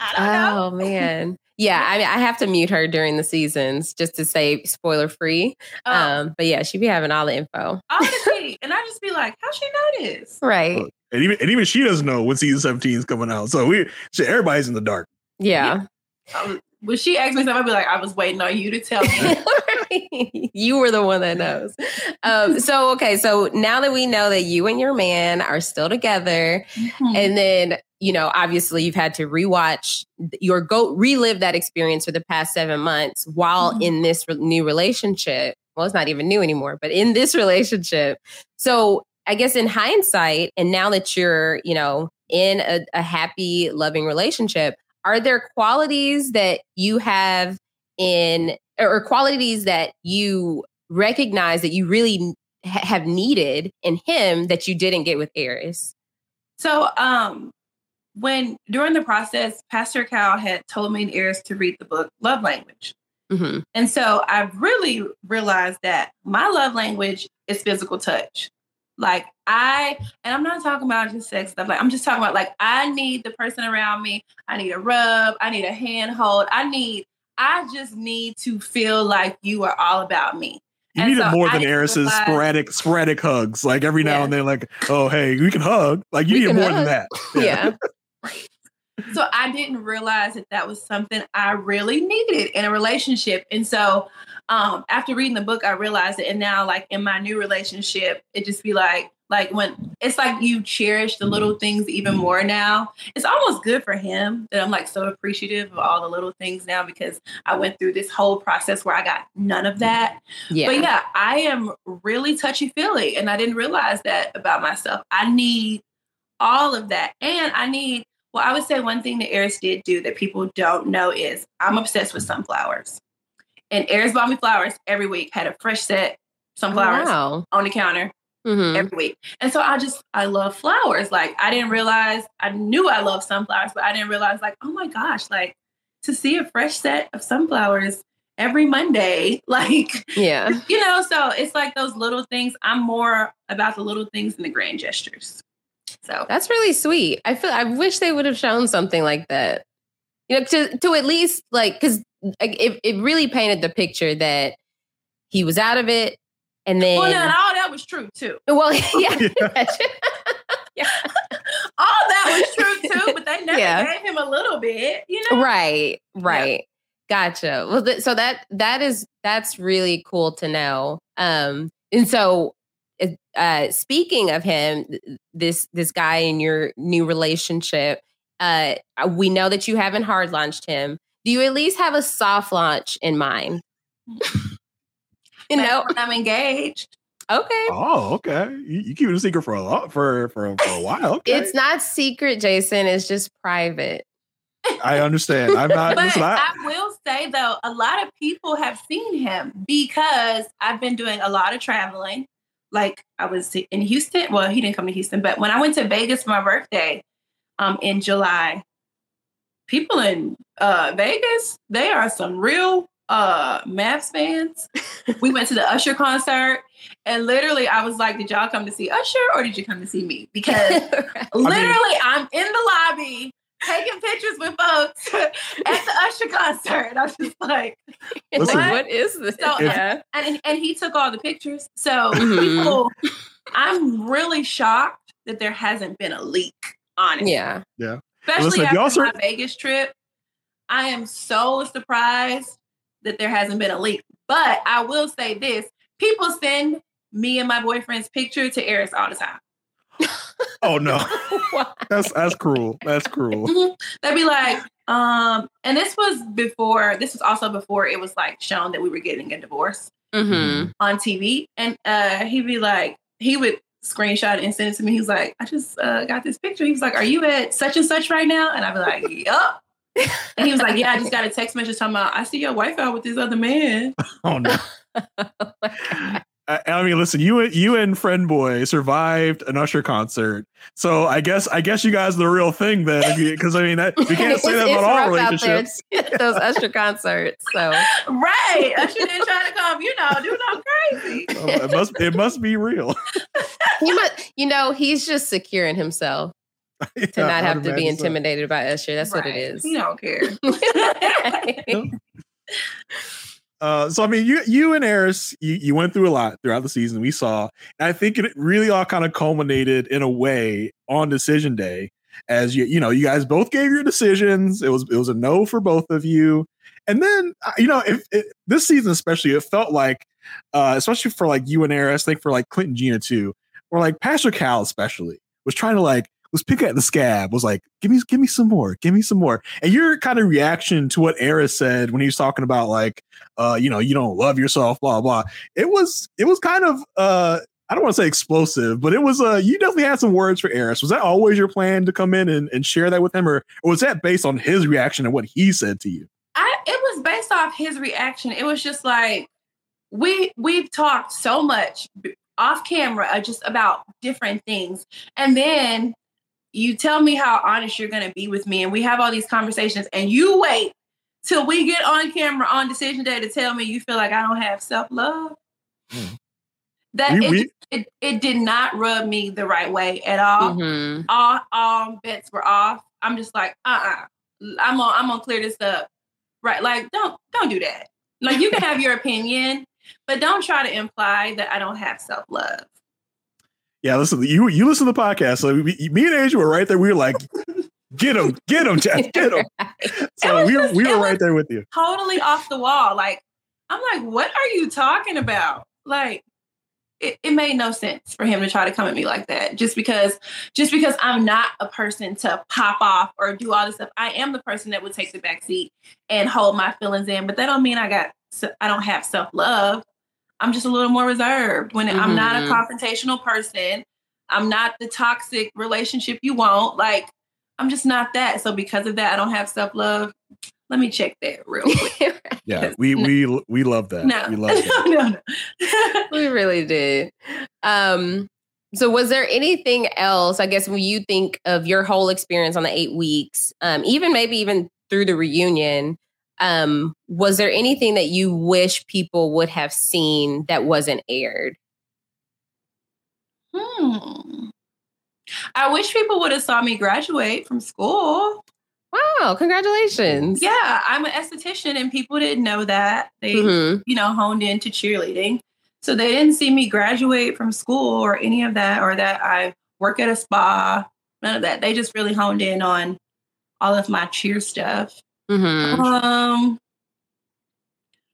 I don't know. Oh man. Yeah, I mean, I have to mute her during the seasons just to say spoiler free. Um, Um, but yeah, she be having all the info. all the tea. And I just be like, how she know this? Right. And even and even she doesn't know when season 17 is coming out. So we so everybody's in the dark. Yeah. Um, when she asked me something, I'd be like, I was waiting on you to tell me. you were the one that knows. Um, so okay, so now that we know that you and your man are still together, Mhm. and then you know, obviously you've had to rewatch your go relive that experience for the past seven months while Mhm. in this re- new relationship. Well, it's not even new anymore, but in this relationship. So I guess in hindsight, and now that you're, you know, in a, a happy, loving relationship, are there qualities that you have in or qualities that you recognize that you really ha- have needed in him that you didn't get with Airris? So, um, when during the process, Pastor Cal had told me and Airris to read the book Love Language. hmm And so I've really realized that my love language is physical touch. Like I, and I'm not talking about just sex stuff. Like I'm just talking about like I need the person around me. I need a rub. I need a hand hold. I need. I just need to feel like you are all about me. You And need so it more I than Airris's sporadic sporadic hugs. Like every now Yeah. and then, like, oh hey, we can hug. Like you We need it can more than hug. that. Yeah. So I didn't realize that that was something I really needed in a relationship. And so um, after reading the book, I realized it. And now, like in my new relationship, it just be like, like when it's like you cherish the little things even more now. It's almost good for him that I'm like so appreciative of all the little things now because I went through this whole process where I got none of that. Yeah. But yeah, I am really touchy feely, and I didn't realize that about myself. I need all of that, and I need. Well, I would say one thing that Airris did do that people don't know is I'm obsessed with sunflowers, and Airris bought me flowers every week. Had a fresh set sunflowers Wow. on the counter Mhm. every week. And so I just I love flowers. Like I didn't realize I knew I loved sunflowers, but I didn't realize like, oh my gosh, like to see a fresh set of sunflowers every Monday, like Yeah. you know, so it's like those little things. I'm more about the little things than the grand gestures. So That's really sweet. I feel I wish they would have shown something like that. You know, to to at least like because it it really painted the picture that he was out of it, and then well, no, and all that was true too. well, yeah, yeah, All that was true too, but they never Yeah. gave him a little bit, you know. right, right. Gotcha. Well, th- so that that is that's really cool to know. Um, and so, uh, speaking of him, this this guy in your new relationship, uh, we know that you haven't hard launched him. Do you at least have a soft launch in mind? you know, I'm engaged. okay. Oh, okay. You, you keep it a secret for a lot for for, for a while. Okay. It's not secret, Jason. It's just private. I understand. I'm not. But listen, I, I will say though, a lot of people have seen him because I've been doing a lot of traveling. Like I was in Houston. Well, he didn't come to Houston, but when I went to Vegas for my birthday um, in July, people in uh, Vegas, they are some real uh, MAFS fans. we went to the Usher concert, and literally, I was like, "Did y'all come to see Usher, or did you come to see me?" Because literally, I'm in the lobby taking pictures with folks at the Usher concert. I was just like, Listen. Like, what is this? So- yeah. and and he took all the pictures. So Mhm. people, I'm really shocked that there hasn't been a leak on it. Yeah. yeah. Especially Listen, if after y'all my start- Vegas trip. I am so surprised that there hasn't been a leak. But I will say this: people send me and my boyfriend's picture to Airris all the time. Oh no, that's that's cruel. That's cruel. They'd be like, um, and this was before. This was also before it was like shown that we were getting a divorce. Mhm. on TV, and uh, he'd be like, he would screenshot it and send it to me. He's like, I just uh, got this picture. He was like, Are you at such and such right now? And I'd be like, Yup. And he was like, Yeah, I just got a text message talking about I see your wife out with this other man. Oh no. I, I mean, listen, you and you and Friend Boy survived an Usher concert, so I guess I guess you guys are the real thing then, because I mean that we can't say It's- that about all out there relationships. Those Usher concerts. So Right. Usher didn't try to come, you know, do no crazy. Oh, it must it must be real he must, you know, he's just securing himself to Yeah, not have to be imagine so. intimidated by Usher. That's what it is. Right. He don't care. Uh, so I mean, you you and Airris, you, you went through a lot throughout the season. We saw, I think it really all kind of culminated in a way on decision day, as you you know, you guys both gave your decisions. It was it was a no for both of you, and then uh, you know, if this season especially, it felt like, uh, especially for like you and Airris, think for like Clinton Gina too, or like Pastor Cal especially was trying to like was picking at the scab, was like, give me give me some more, give me some more, and your kind of reaction to what Airris said when he was talking about like uh, you know, you don't love yourself, blah blah. It was it was kind of uh I don't want to say explosive, but it was uh you definitely had some words for Airris. Was that always your plan to come in and, and share that with him, or, or was that based on his reaction and what he said to you? I it was based off his reaction. It was just like we we've talked so much off camera uh, just about different things, and then you tell me how honest you're going to be with me, and we have all these conversations, and you wait till we get on camera on decision day to tell me you feel like I don't have self love. Mm. That We- it, we- it it did not rub me the right way at all Mhm. all all bets were off. I'm just like, uh, uh I'm gonna I'm gonna clear this up, right? Like, don't don't do that. Like, you can have your opinion, but don't try to imply that I don't have self love. Yeah, listen, you you listen to the podcast. So we, me and Aysha were right there. We were like, get him, get him, Jeff, get him. So we were we were right there with you. Totally off the wall. Like, I'm like, what are you talking about? Like, it, it made no sense for him to try to come at me like that just because just because I'm not a person to pop off or do all this stuff. I am the person that would take the back seat and hold my feelings in, but that don't mean I got I don't have self-love. I'm just a little more reserved when I'm not a Mhm. confrontational person. I'm not the toxic relationship you want. Like I'm just not that. So because of that, I don't have self-love. Let me check that real quick. Yeah, we we we love that. No. We love that. no, no, no. we really did. Um, So, was there anything else? I guess when you think of your whole experience on the eight weeks, um, even maybe even through the reunion, um, was there anything that you wish people would have seen that wasn't aired? Hmm. I wish people would have saw me graduate from school. Wow, congratulations. Yeah, I'm an esthetician and people didn't know that. They, Mhm. you know, honed into cheerleading. So they didn't see me graduate from school or any of that, or that I work at a spa. None of that. They just really honed in on all of my cheer stuff. Mhm. Um,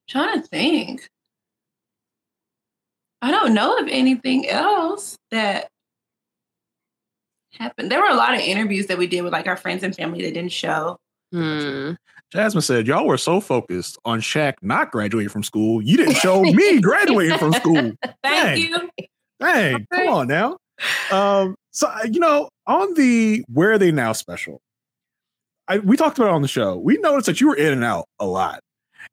trying to think. I don't know of anything else that happened. There were a lot of interviews that we did with like our friends and family that didn't show. Hmm. Jasmine said, Y'all were so focused on Shaq not graduating from school. You didn't show me graduating from school. Thank Dang. you. Dang, come on now. Um, so uh, you know, on the where are they now special? I we talked about it on the show. We noticed that you were in and out a lot.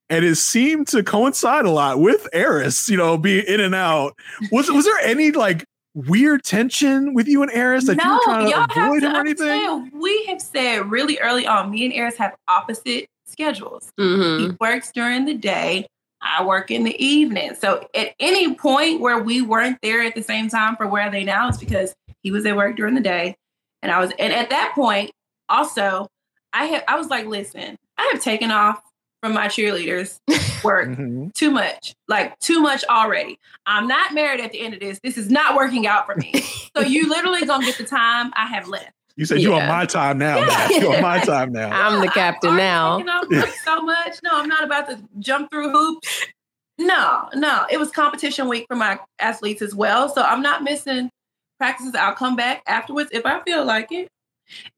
And it seemed to coincide a lot with Airris, you know, being in and out. Was was there any like weird tension with you and Airris that you were trying to y'all avoid to or anything? We have said really early on, me and Airris have opposite schedules. Mhm. He works during the day. I work in the evening. So at any point where we weren't there at the same time for where are they now, it's because he was at work during the day. And I was and at that point, also, I had I was like, listen, I have taken off from my cheerleaders work Mhm. too much. Like too much already. I'm not married at the end of this. This is not working out for me. so you literally gonna get the time I have left. You said you on my time now. Yeah. Matt. You on my time now. I'm the captain I'm now. taking off work so much. No, I'm not about to jump through hoops. No, no. It was competition week for my athletes as well. So I'm not missing practices. I'll come back afterwards if I feel like it.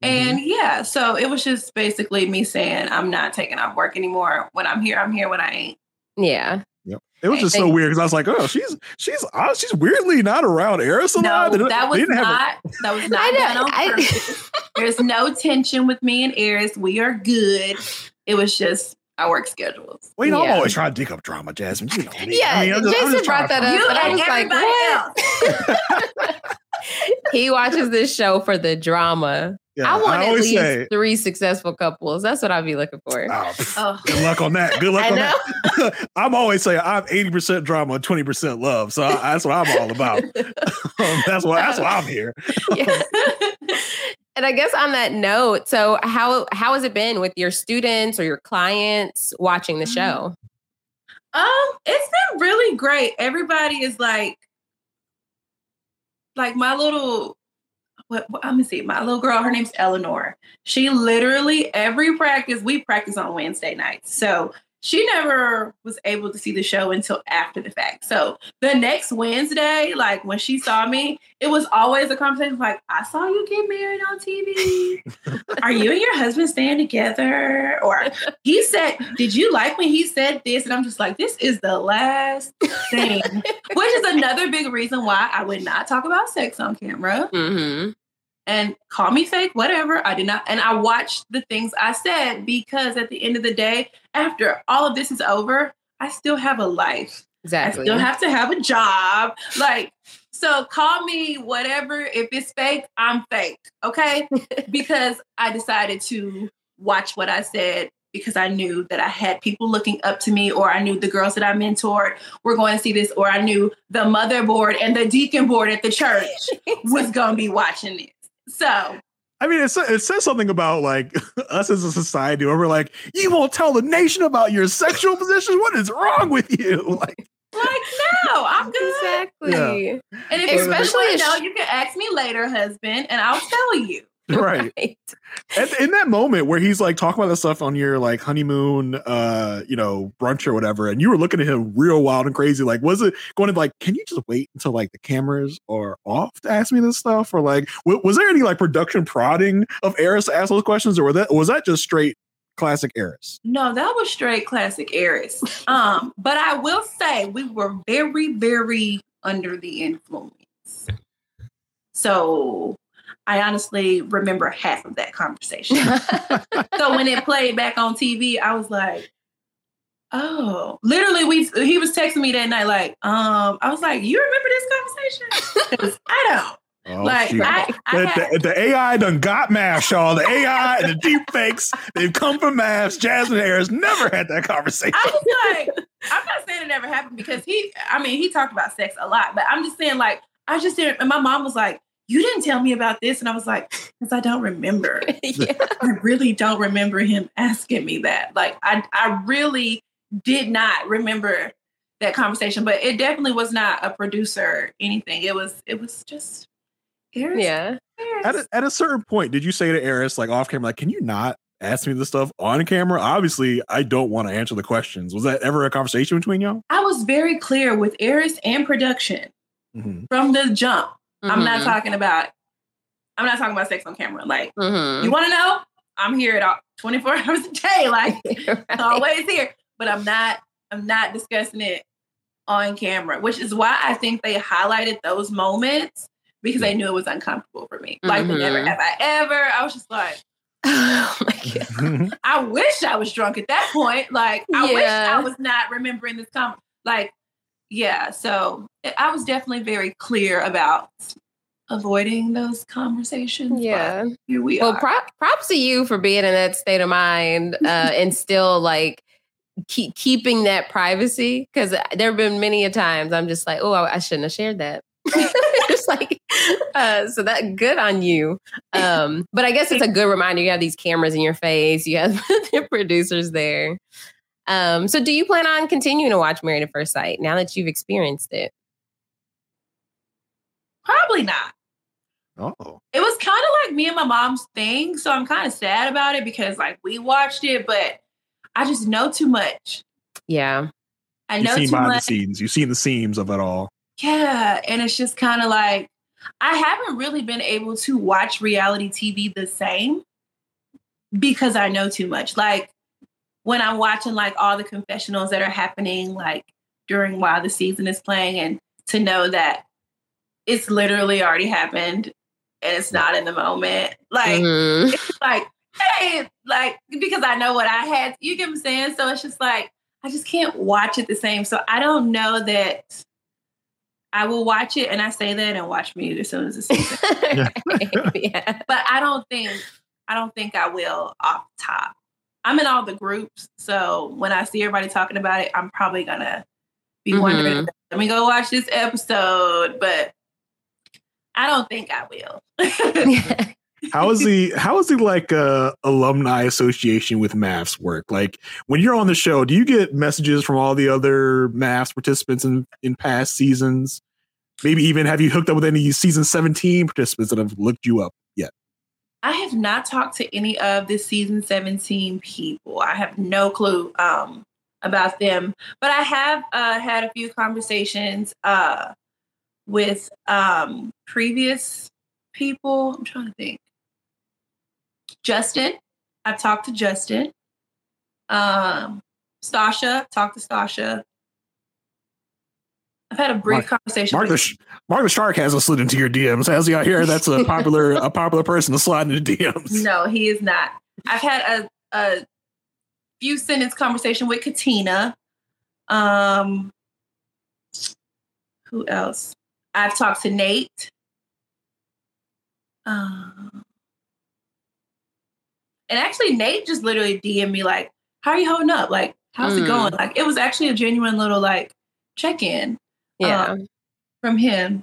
And yeah, so it was just basically me saying I'm not taking off work anymore. When I'm here, I'm here. When I ain't. Yeah. Yep. It was just so weird because I was like, oh, she's she's uh, she's weirdly not around Airris a No, lot. They didn't- that was didn't have a- not. That was not know, done on I- purpose. There's no tension with me and Airris. We are good. It was just our work schedules. well, you know, I'm Yeah. always trying to dig up drama, Jasmine. You know me. Yeah, I mean, I'm just- I'm Jason just brought to that up. You but I was like, everybody what? he watches this show for the drama. Yeah, I want at least say, three successful couples. That's what I'd be looking for. oh, Oh. good luck on that. Good luck I on know. that. I'm always saying I'm 80% drama, 20% love. So I, that's what I'm all about. Um, that's why that's why I'm here. Yeah. And I guess on that note, so how how has it been with your students or your clients watching the show? Um, it's been really great. Everybody is like, like my little, what, what let me see, my little girl. Her name's Eleanor. She literally every practice we practice on Wednesday nights, so she never was able to see the show until after the fact. So the next Wednesday, like when she saw me, it was always a conversation like, "I saw you get married on TV. Are you and your husband staying together?" Or he said, Did you like when he said this? And I'm just like, This is the last thing. Which is another big reason why I would not talk about sex on camera Mm-hmm. And call me fake, whatever. I did not. And I watched the things I said because at the end of the day, after all of this is over, I still have a life. Exactly. I still have to have a job. Like, so call me whatever. If it's fake, I'm fake. Okay. because I decided to watch what I said because I knew that I had people looking up to me, or I knew the girls that I mentored were going to see this, or I knew the motherboard and the deacon board at the church was going to be watching this. So, I mean, it, sa- it says something about like us as a society where we're like, you won't tell the nation about your sexual position. What is wrong with you? Like, like, no, I'm good. exactly. And if Especially you especially if know, you can ask me later, husband, and I'll tell you. right. And in that moment where he's like talking about the stuff on your like honeymoon, uh, you know, brunch or whatever, and you were looking at him real wild and crazy, like, was it going to like, can you just wait until like the cameras are off to ask me this stuff, or like, w- was there any like production prodding of Airris to ask those questions, or was that was that just straight classic Airris? No, that was straight classic Airris. Um, but I will say we were very, very under the influence. So I honestly remember half of that conversation. so when it played back on TV, I was like, Oh, literally, we he was texting me that night. Like, um, I was like, "You remember this conversation?" 'Cause I don't. Oh, like. I, I the, had- the, the AI done got MAFS, y'all. The AI and the deep fakes, they've come from MAFS. Jasmine Harris never had that conversation. I was like, I'm not saying it never happened because he, I mean, he talked about sex a lot, but I'm just saying, like, I just didn't. And my mom was like, "You didn't tell me about this," and I was like, "Because I don't remember. yeah. I really don't remember him asking me that. Like, I, I really did not remember that conversation. But it definitely was not a producer or anything. It was, it was just, Airris, Yeah. Airris. At a, at a certain point, did you say to Airris, like off camera, like, can you not ask me this stuff on camera? Obviously, I don't want to answer the questions. Was that ever a conversation between y'all? I was very clear with Airris and production Mhm. from the jump. I'm not Mhm. talking about. I'm not talking about sex on camera. Like, Mhm. you want to know? I'm here at all 24 hours a day. Like, Right. always here. But I'm not. I'm not discussing it on camera, which is why I think they highlighted those moments because they knew it was uncomfortable for me. Like, the never have I ever. I was just like, oh my god. I wish I was drunk at that point. Like, I wish I was not remembering this com like, yeah. So I- I was definitely very clear about avoiding those conversations. Yeah. here we Well, are. prop, props to you for being in that state of mind uh, and still like keep keeping that privacy because there have been many a times I'm just like, oh, I, I shouldn't have shared that. just like, uh, so that good on you. Um, but I guess it's a good reminder. You have these cameras in your face. You have the producers there. Um, so do you plan on continuing to watch Married at First Sight now that you've experienced it? Probably not. oh, It was kind of like me and my mom's thing. So I'm kind of sad about it because like we watched it, but I just know too much. Yeah. I you've know seen too behind much. the scenes. You've seen the seams of it all. Yeah. And it's just kind of like, I haven't really been able to watch reality TV the same because I know too much. Like when I'm watching like all the confessionals that are happening, like during while the season is playing, and to know that it's literally already happened and it's not in the moment. Like, Mhm. it's like, hey, like, because I know what I had, you get what I'm saying? So it's just like, I just can't watch it the same. So I don't know that I will watch it and I say that and watch me as soon as the season. yeah. but I don't think I don't think I will off top. I'm in all the groups, so when I see everybody talking about it, I'm probably gonna be wondering, let me go watch this episode, but I don't think I will. How is the how is the like uh, alumni association with MAFS work? Like when you're on the show, do you get messages from all the other MAFS participants in in past seasons? Maybe even have you hooked up with any season 17 participants that have looked you up yet? I have not talked to any of the season 17 people. I have no clue um, about them, but I have uh, had a few conversations uh, with um, previous people. I'm trying to think. Justin, I've talked to Justin. Um, Stasha, talked to Stasha. I've had a brief Mark- conversation. Mark the with Sh- Mark the Shark hasn't slid into your DMs. Has he out here? That's a popular a popular person to slide into DMs. No, he is not. I've had a, a few sentence conversation with Katina. Um, who else? I've talked to Nate. Um, and actually, Nate just literally DM'd me like, "How are you holding up? Like, how's it Mm. going?" Like, it was actually a genuine little like check in Yeah. Um, from him.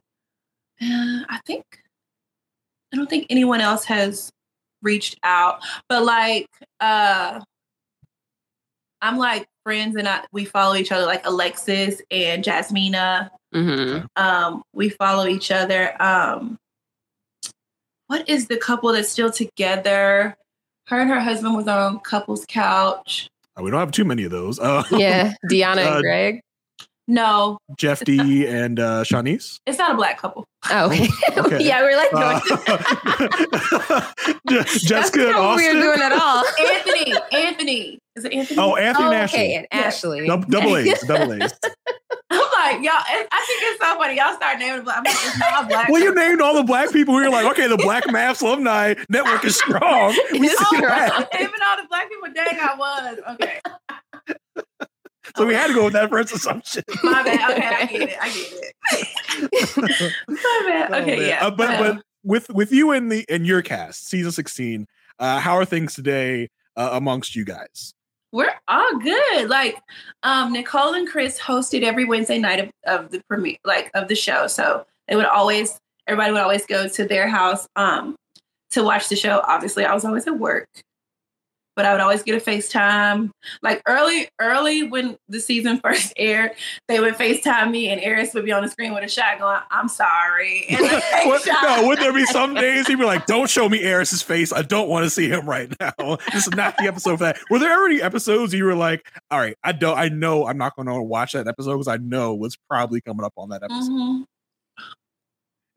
Uh, I think I don't think anyone else has reached out, but like uh I'm like friends and I, we follow each other like Alexis and Jasmina. Mhm. Um we follow each other. Um what is the couple that's still together? Her and her husband was on couple's couch. Uh, we don't have too many of those. Uh, Yeah. Deanna Uh, and Greg. No, Jeff D and uh, Shanice. it's not a black couple. Oh, okay. Okay. yeah, we're like, Uh, Je- that's Jessica and not what we Austin. were doing at all. Anthony, Anthony. Is it Anthony? Oh, Anthony Oh, Nash. okay, and Yeah. Ashley. Dou- Double A's, double A's. I'm like, y'all, I think it's so funny. Y'all start naming black. I'm like, it's not black. Well, you named all the black people. You're like, okay, the Black MAFS alumni network is strong. We It's see strong. that. naming all the black people. Dang, I was okay. So we had to go with that first assumption. My bad. Okay, I get it. I get it. My bad. Oh, Okay, man. yeah. Uh, but Um, but with with you in the in your cast, season sixteen, uh, how are things today uh, amongst you guys? We're all good. Like um Nicole and Chris hosted every Wednesday night of, of the premiere, like of the show. So they would always everybody would always go to their house um to watch the show. Obviously, I was always at work. But I would always get a FaceTime. Like early, early when the season first aired, they would FaceTime me and Airris would be on the screen with a shot going, I'm sorry. And then take a What- no, would there be some days he'd be like, "Don't show me Airris's face. I don't want to see him right now. This is not the episode for that." Were there any episodes you were like, "All right, I don't. I know I'm not going to watch that episode because I know what's probably coming up on that episode." Mhm.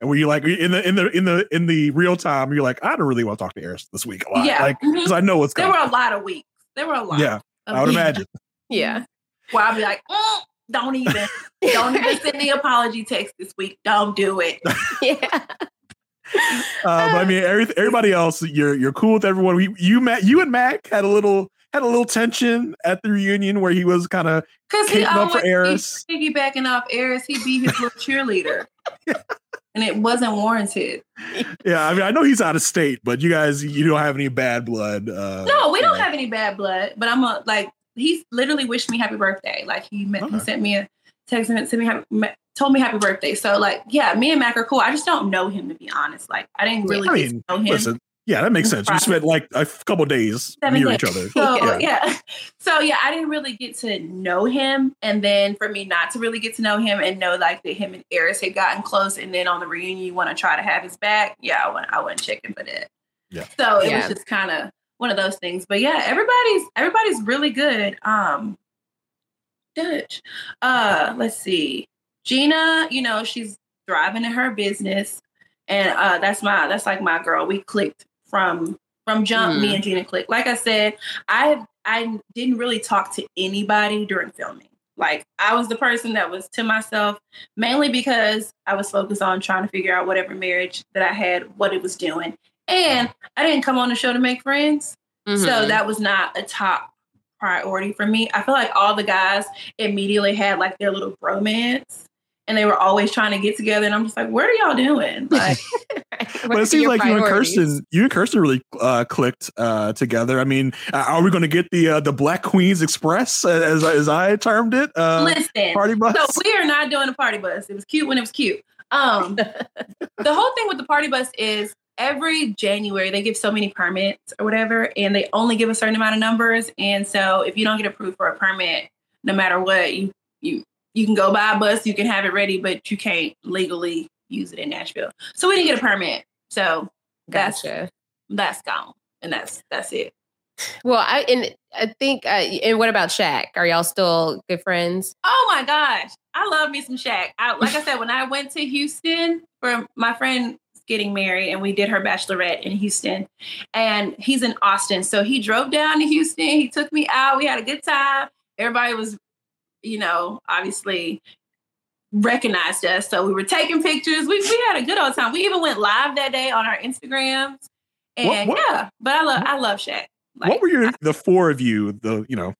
And were you like in the in the in the in the real time? You're like, I don't really want to talk to Airris this week a lot, Yeah. like because I know what's There coming. were a lot of weeks. There were a lot. Yeah, of I would weeks imagine. Yeah. Where I'd be like, "Mm, don't even, don't even send the apology text this week. Don't do it. yeah. Uh, but I mean, every, everybody else, you're you're cool with everyone. We, you Matt, you and Mac had a little had a little tension at the reunion where he was kind of Because he Caking up for always Airris. piggybacking off Airris. He'd be his little cheerleader. And it wasn't warranted. yeah. I mean, I know he's out of state, but you guys, you don't have any bad blood. Uh, No, we don't know. have any bad blood, but I'm a, like, he literally wished me happy birthday. Like, he, met, Okay. he sent me a text and sent me, happy, told me happy birthday. So, like, yeah, me and Mac are cool. I just don't know him, to be honest. Like, I didn't really I mean, know him. listen, yeah, that makes sense. You Right. spent like a couple days Seven near days. each other. So Yeah. yeah. So yeah, I didn't really get to know him. And then for me not to really get to know him and know like that him and Airris had gotten close and then on the reunion you want to try to have his back. Yeah, I went I went checking for that. Yeah. So it Yeah. was just kind of one of those things. But yeah, everybody's everybody's really good. Um Dutch. Uh let's see. Gina, you know, she's thriving in her business. And uh that's my that's like my girl. We clicked from from jump, me and Gina clicked. Like I said, I I didn't really talk to anybody during filming. Like I was the person that was to myself, mainly because I was focused on trying to figure out whatever marriage that I had, what it was doing. And I didn't come on the show to make friends. So Mhm. that was not a top priority for me. I feel like all the guys immediately had like their little bromance and they were always trying to get together. And I'm just like, what are y'all doing? Like, But it seems like you and Kirsten, you and Kirsten really uh, clicked uh, together. I mean, uh, are we going to get the uh, the Black Queens Express uh, as as I termed it? Uh, listen. party bus. So we are not doing a party bus. It was cute when it was cute. Um, the whole thing with the party bus is every January they give so many permits or whatever, and they only give a certain amount of numbers. And so if you don't get approved for a permit, no matter what, you you you can go buy a bus, you can have it ready, but you can't legally use it in Nashville. So we didn't get a permit. So that's Gotcha. that's gone, and that's that's it. Well, I and I think. Uh, and what about Shaq? Are y'all still good friends? Oh my gosh, I love me some Shaq. I, like I said, when I went to Houston for my friend getting married, and we did her bachelorette in Houston, and he's in Austin, so he drove down to Houston. He took me out. We had a good time. Everybody was, you know, obviously recognized us, so we were taking pictures. We we had a good old time. We even went live that day on our Instagrams, and what- yeah. But I love I love Shaq. Like, what were your the four of you? The you know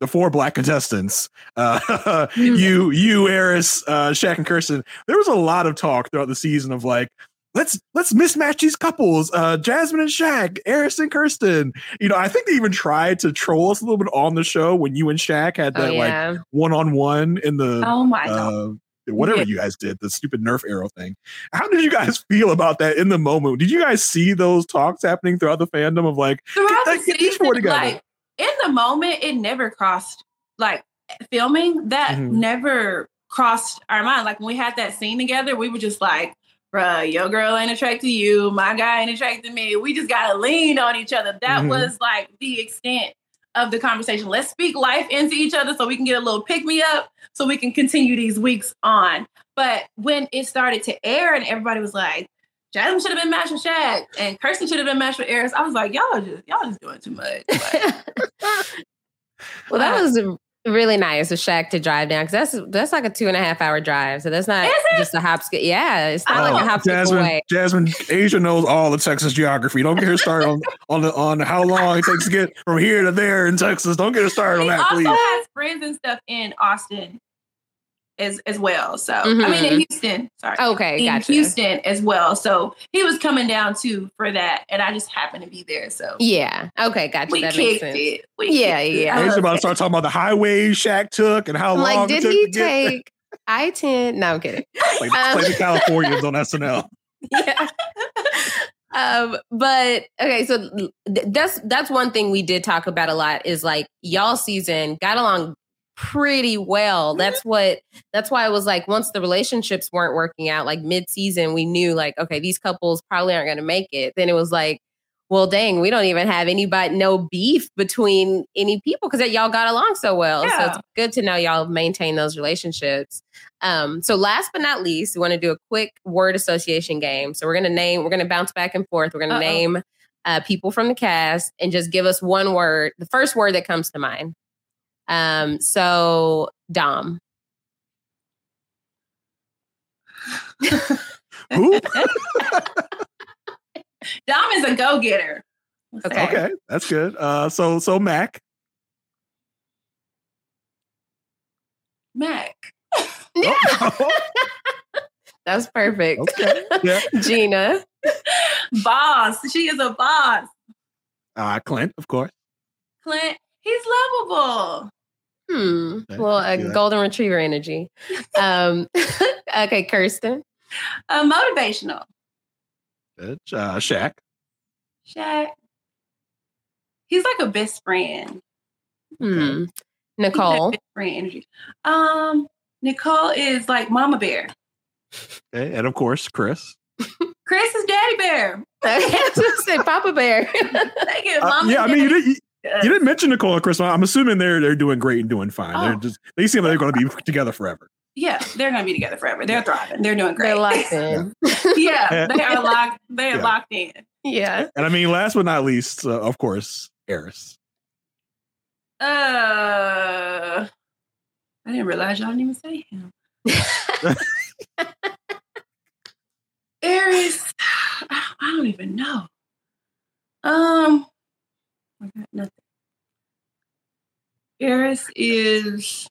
the four black contestants. Uh, you, you, Airris, uh, Shaq, and Kirsten. There was a lot of talk throughout the season of like. Let's let's mismatch these couples, uh, Jasmine and Shaq, Airris and Kirsten. You know, I think they even tried to troll us a little bit on the show when you and Shaq had Oh that like one on one in the oh my god. uh, whatever Yeah. you guys did, the stupid Nerf arrow thing. How did you guys feel about that in the moment? Did you guys see those talks happening throughout the fandom of like, throughout Get- the get these four together. like in the moment, it never crossed like filming that Mhm. never crossed our mind. Like when we had that scene together, we were just like, bruh, your girl ain't attracted to you, my guy ain't attracted to me. We just gotta lean on each other. That Mhm. was like the extent of the conversation. Let's speak life into each other so we can get a little pick me up so we can continue these weeks on. But when it started to air and everybody was like, Jasmine should have been matched with Shaq and Kirsten should have been matched with Airris. I was like, y'all just y'all just doing too much. Like, well, that was really nice of Shaq to drive down because that's that's like a two and a half hour drive. So that's not just a hop skip. Yeah, it's not Oh. like a oh, hop skip Jasmine, away. Jasmine, Aysha knows all the Texas geography. Don't get her started on on the, on how long it takes to get from here to there in Texas. Don't get her started on He that, also please. has friends and stuff in Austin as as well. So I mean in Houston, sorry. Okay, in gotcha. Houston as well. So he was coming down too for that, and I just happened to be there. So Yeah. Okay, gotcha. we that makes kicked sense. it. We Yeah, kicked it. yeah. I Aysha love about to start talking about the highways Shaq took and how I'm long like, it did took he to get take I ten? No, I'm kidding. like, Um, like the Californians on SNL. yeah. um, but okay, so th- that's that's one thing we did talk about a lot is like y'all season got along pretty well. That's what that's why I was like once the relationships weren't working out, like mid season, we knew like, okay, these couples probably aren't gonna make it. Then it was like, well, dang, we don't even have anybody, no beef between any people because y'all got along so well. So it's good to know y'all maintain those relationships. Um, so last but not least, we want to do a quick word association game. So we're gonna name, we're gonna bounce back and forth. We're gonna Uh-oh. name uh, people from the cast and just give us one word, the first word that comes to mind. Um, so Dom. Who? Dom is a go getter. Okay. Okay, that's good. Uh, so so Mac. Mac. Yeah, that's perfect. okay. Yeah. Gina. Boss. She is a boss. Uh, Clint, of course. Clint. He's lovable. Hmm. Well, I a see golden retriever energy. Um, okay, Kirsten. Uh, motivational. Good. Uh, Shaq. Shaq. He's like a best friend. Hmm. Nicole. best friend energy. Um, Nicole is like Mama Bear. Okay, and of course Chris. Chris is Daddy Bear. I was gonna say Papa Bear. They get Uh, Mama. yeah, I mean you, did, you, you didn't mention Nicole and Chris. I'm assuming they're they're doing great and doing fine. They're Oh. just they seem like they're going to be together forever. Yeah, they're gonna be together forever. They're thriving. They're doing great. They're locked in. yeah, they are locked. They are Yeah. locked in. yeah. And I mean, last but not least, uh, of course, Airris. Uh, I didn't realize y'all didn't even say him. Airris, I I don't even know. Um, I got nothing. Airris is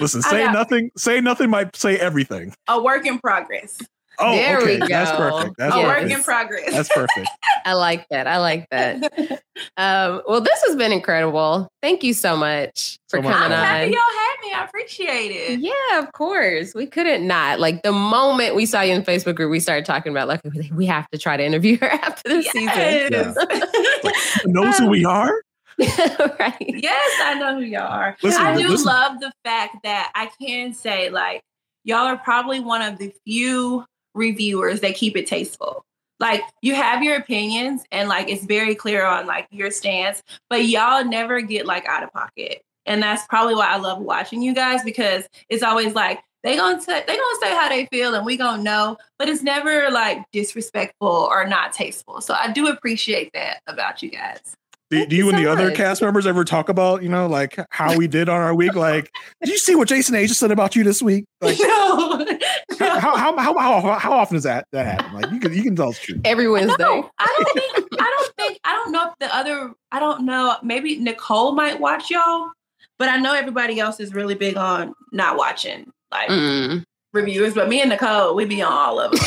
Listen, say nothing. Say nothing might say everything. a work in progress. Oh, There okay. we That's go. perfect. That's a Yes. work in perfect. progress. That's perfect. I like that. I like that. Um, well, this has been incredible. Thank you so much for So much coming I'm happy on. y'all had me. I appreciate it. Yeah, of course. We couldn't not. Like the moment we saw you in the Facebook group, we started talking about like we have to try to interview her after the season. Yes. Knows who we are. right. yes, I know who y'all are. Listen, I do listen. love the fact that I can say, like, y'all are probably one of the few reviewers that keep it tasteful. Like, you have your opinions and, like, it's very clear on, like, your stance, but y'all never get, like, out of pocket. And that's probably why I love watching you guys because it's always like, they gonna say they gonna say how they feel and we gonna know, but it's never like disrespectful or not tasteful. So I do appreciate that about you guys. Do, do you you and so the other cast members ever talk about, you know, like how we did on our week? Like, did you see what Jason Aysha said about you this week? Like, no, how, how, how, how, how often does that that happen? Like, you can you can tell it's true. Every Wednesday. No, I don't think. I don't think. I don't know if the other. I don't know. Maybe Nicole might watch y'all, but I know everybody else is really big on not watching like Mm. reviewers. But me and Nicole, we be on all of them.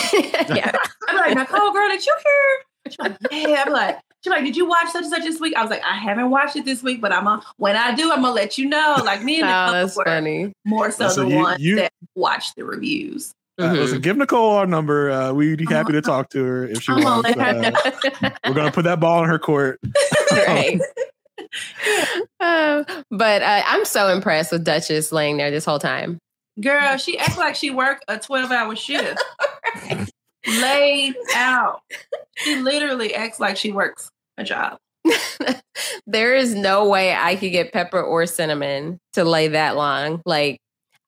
yeah. I'm like, Nicole, girl, did you hear? She's like, yeah. I'm like, she's like, did you watch such and such this week? I was like, I haven't watched it this week, but I'm a, when I do, I'm gonna let you know. Like me and Oh, Nicole that's were funny. more so Listen, the you- ones you- that watch the reviews. Uh, Mhm. listen, give Nicole our number. Uh, we'd be happy to talk to her if she I'm gonna wants. let her Uh, know. we're gonna put that ball in her court. right. Uh, but uh, I'm so impressed with Duchess laying there this whole time. Girl, she acts like she worked a 12 hour shift. Laid out. She literally acts like she works a job. there is no way I could get pepper or cinnamon to lay that long. Like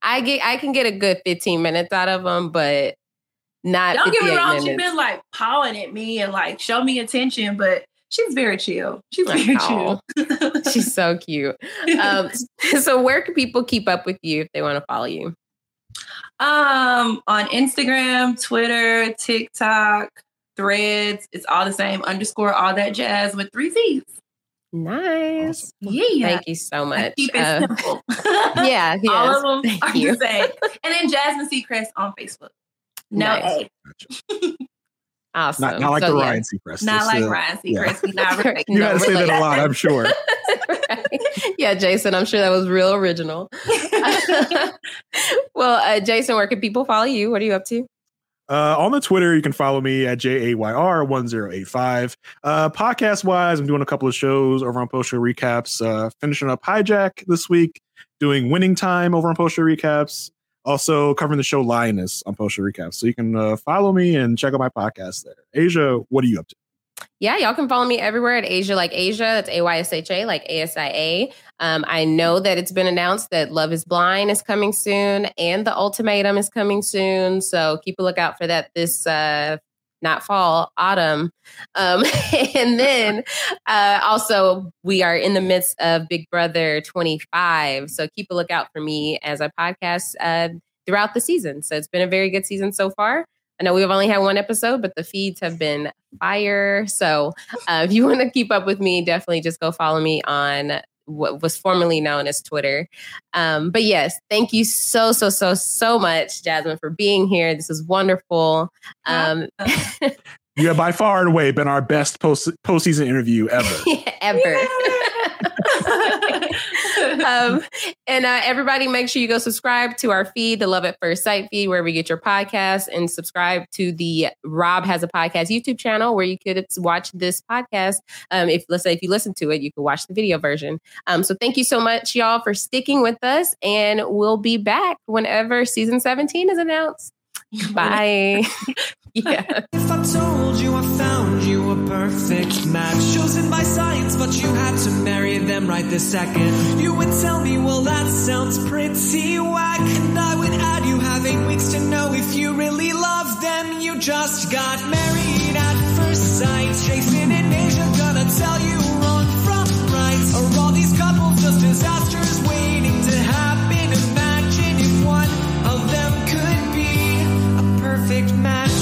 I get, I can get a good 15 minutes out of them, but not. Don't get me 58 wrong, She's been like pawing at me and like show me attention, but she's very chill. She's very Oh. chill. She's so cute. Um, so where can people keep up with you if they want to follow you? Um, on Instagram, Twitter, TikTok, Threads, it's all the same. Underscore all that jazz with three Z's. Nice. Yeah, Thank you so I much. keep it Uh, simple. yeah, yes. all of them Thank are you. the same. And then Jasmine Secrest on Facebook. No Nice. A, Awesome. Not, not like So, the yeah. Ryan Seacrest. not Just, like uh, Ryan yeah. Seacrest. We not relate. You No, had to say really. that a lot, I'm sure. Right. Yeah, Jason, I'm sure that was real original. well, uh, Jason, where can people follow you? What are you up to? Uh, on the Twitter, you can follow me at JAYR1085. Uh, podcast wise, I'm doing a couple of shows over on Post Show Recaps. Uh, finishing up Hijack this week, doing Winning Time over on Post Show Recaps. Also covering the show Lioness on Post Show Recaps. So you can uh, follow me and check out my podcast there. Aysha, what are you up to? Yeah, y'all can follow me everywhere at Aysha Like Asia. That's A Y S H A, like A S I A. Um, I know that it's been announced that Love is Blind is coming soon and The Ultimatum is coming soon. So keep a lookout for that this uh, not fall, autumn. Um, and then uh, also, we are in the midst of Big Brother 25. So keep a lookout for me as I podcast uh, throughout the season. So it's been a very good season so far. I know we've only had one episode, but the feeds have been fire. So uh, if you want to keep up with me, definitely just go follow me on what was formerly known as Twitter. Um, but yes, thank you so, so, so, so much, Jasmine, for being here. This is wonderful. Um, You have by far and away been our best post postseason interview ever. ever. Um, and uh, everybody, make sure you go subscribe to our feed, the Love at First Sight feed, wherever you get your podcast, and subscribe to the Rob Has a Podcast YouTube channel where you could watch this podcast. Um, if let's say if you listen to it, you can watch the video version. Um, so thank you so much, y'all, for sticking with us, and we'll be back whenever season 17 is announced. Bye. yeah. If I told you I found you perfect match. Chosen by science, but you had to marry them right this second. You would tell me, well, that sounds pretty whack. And I would add, you have eight weeks to know if you really love them. You just got married at first sight. Jason and Aysha gonna tell you wrong from right. Are all these couples just disasters waiting to happen? Imagine if one of them could be a perfect match.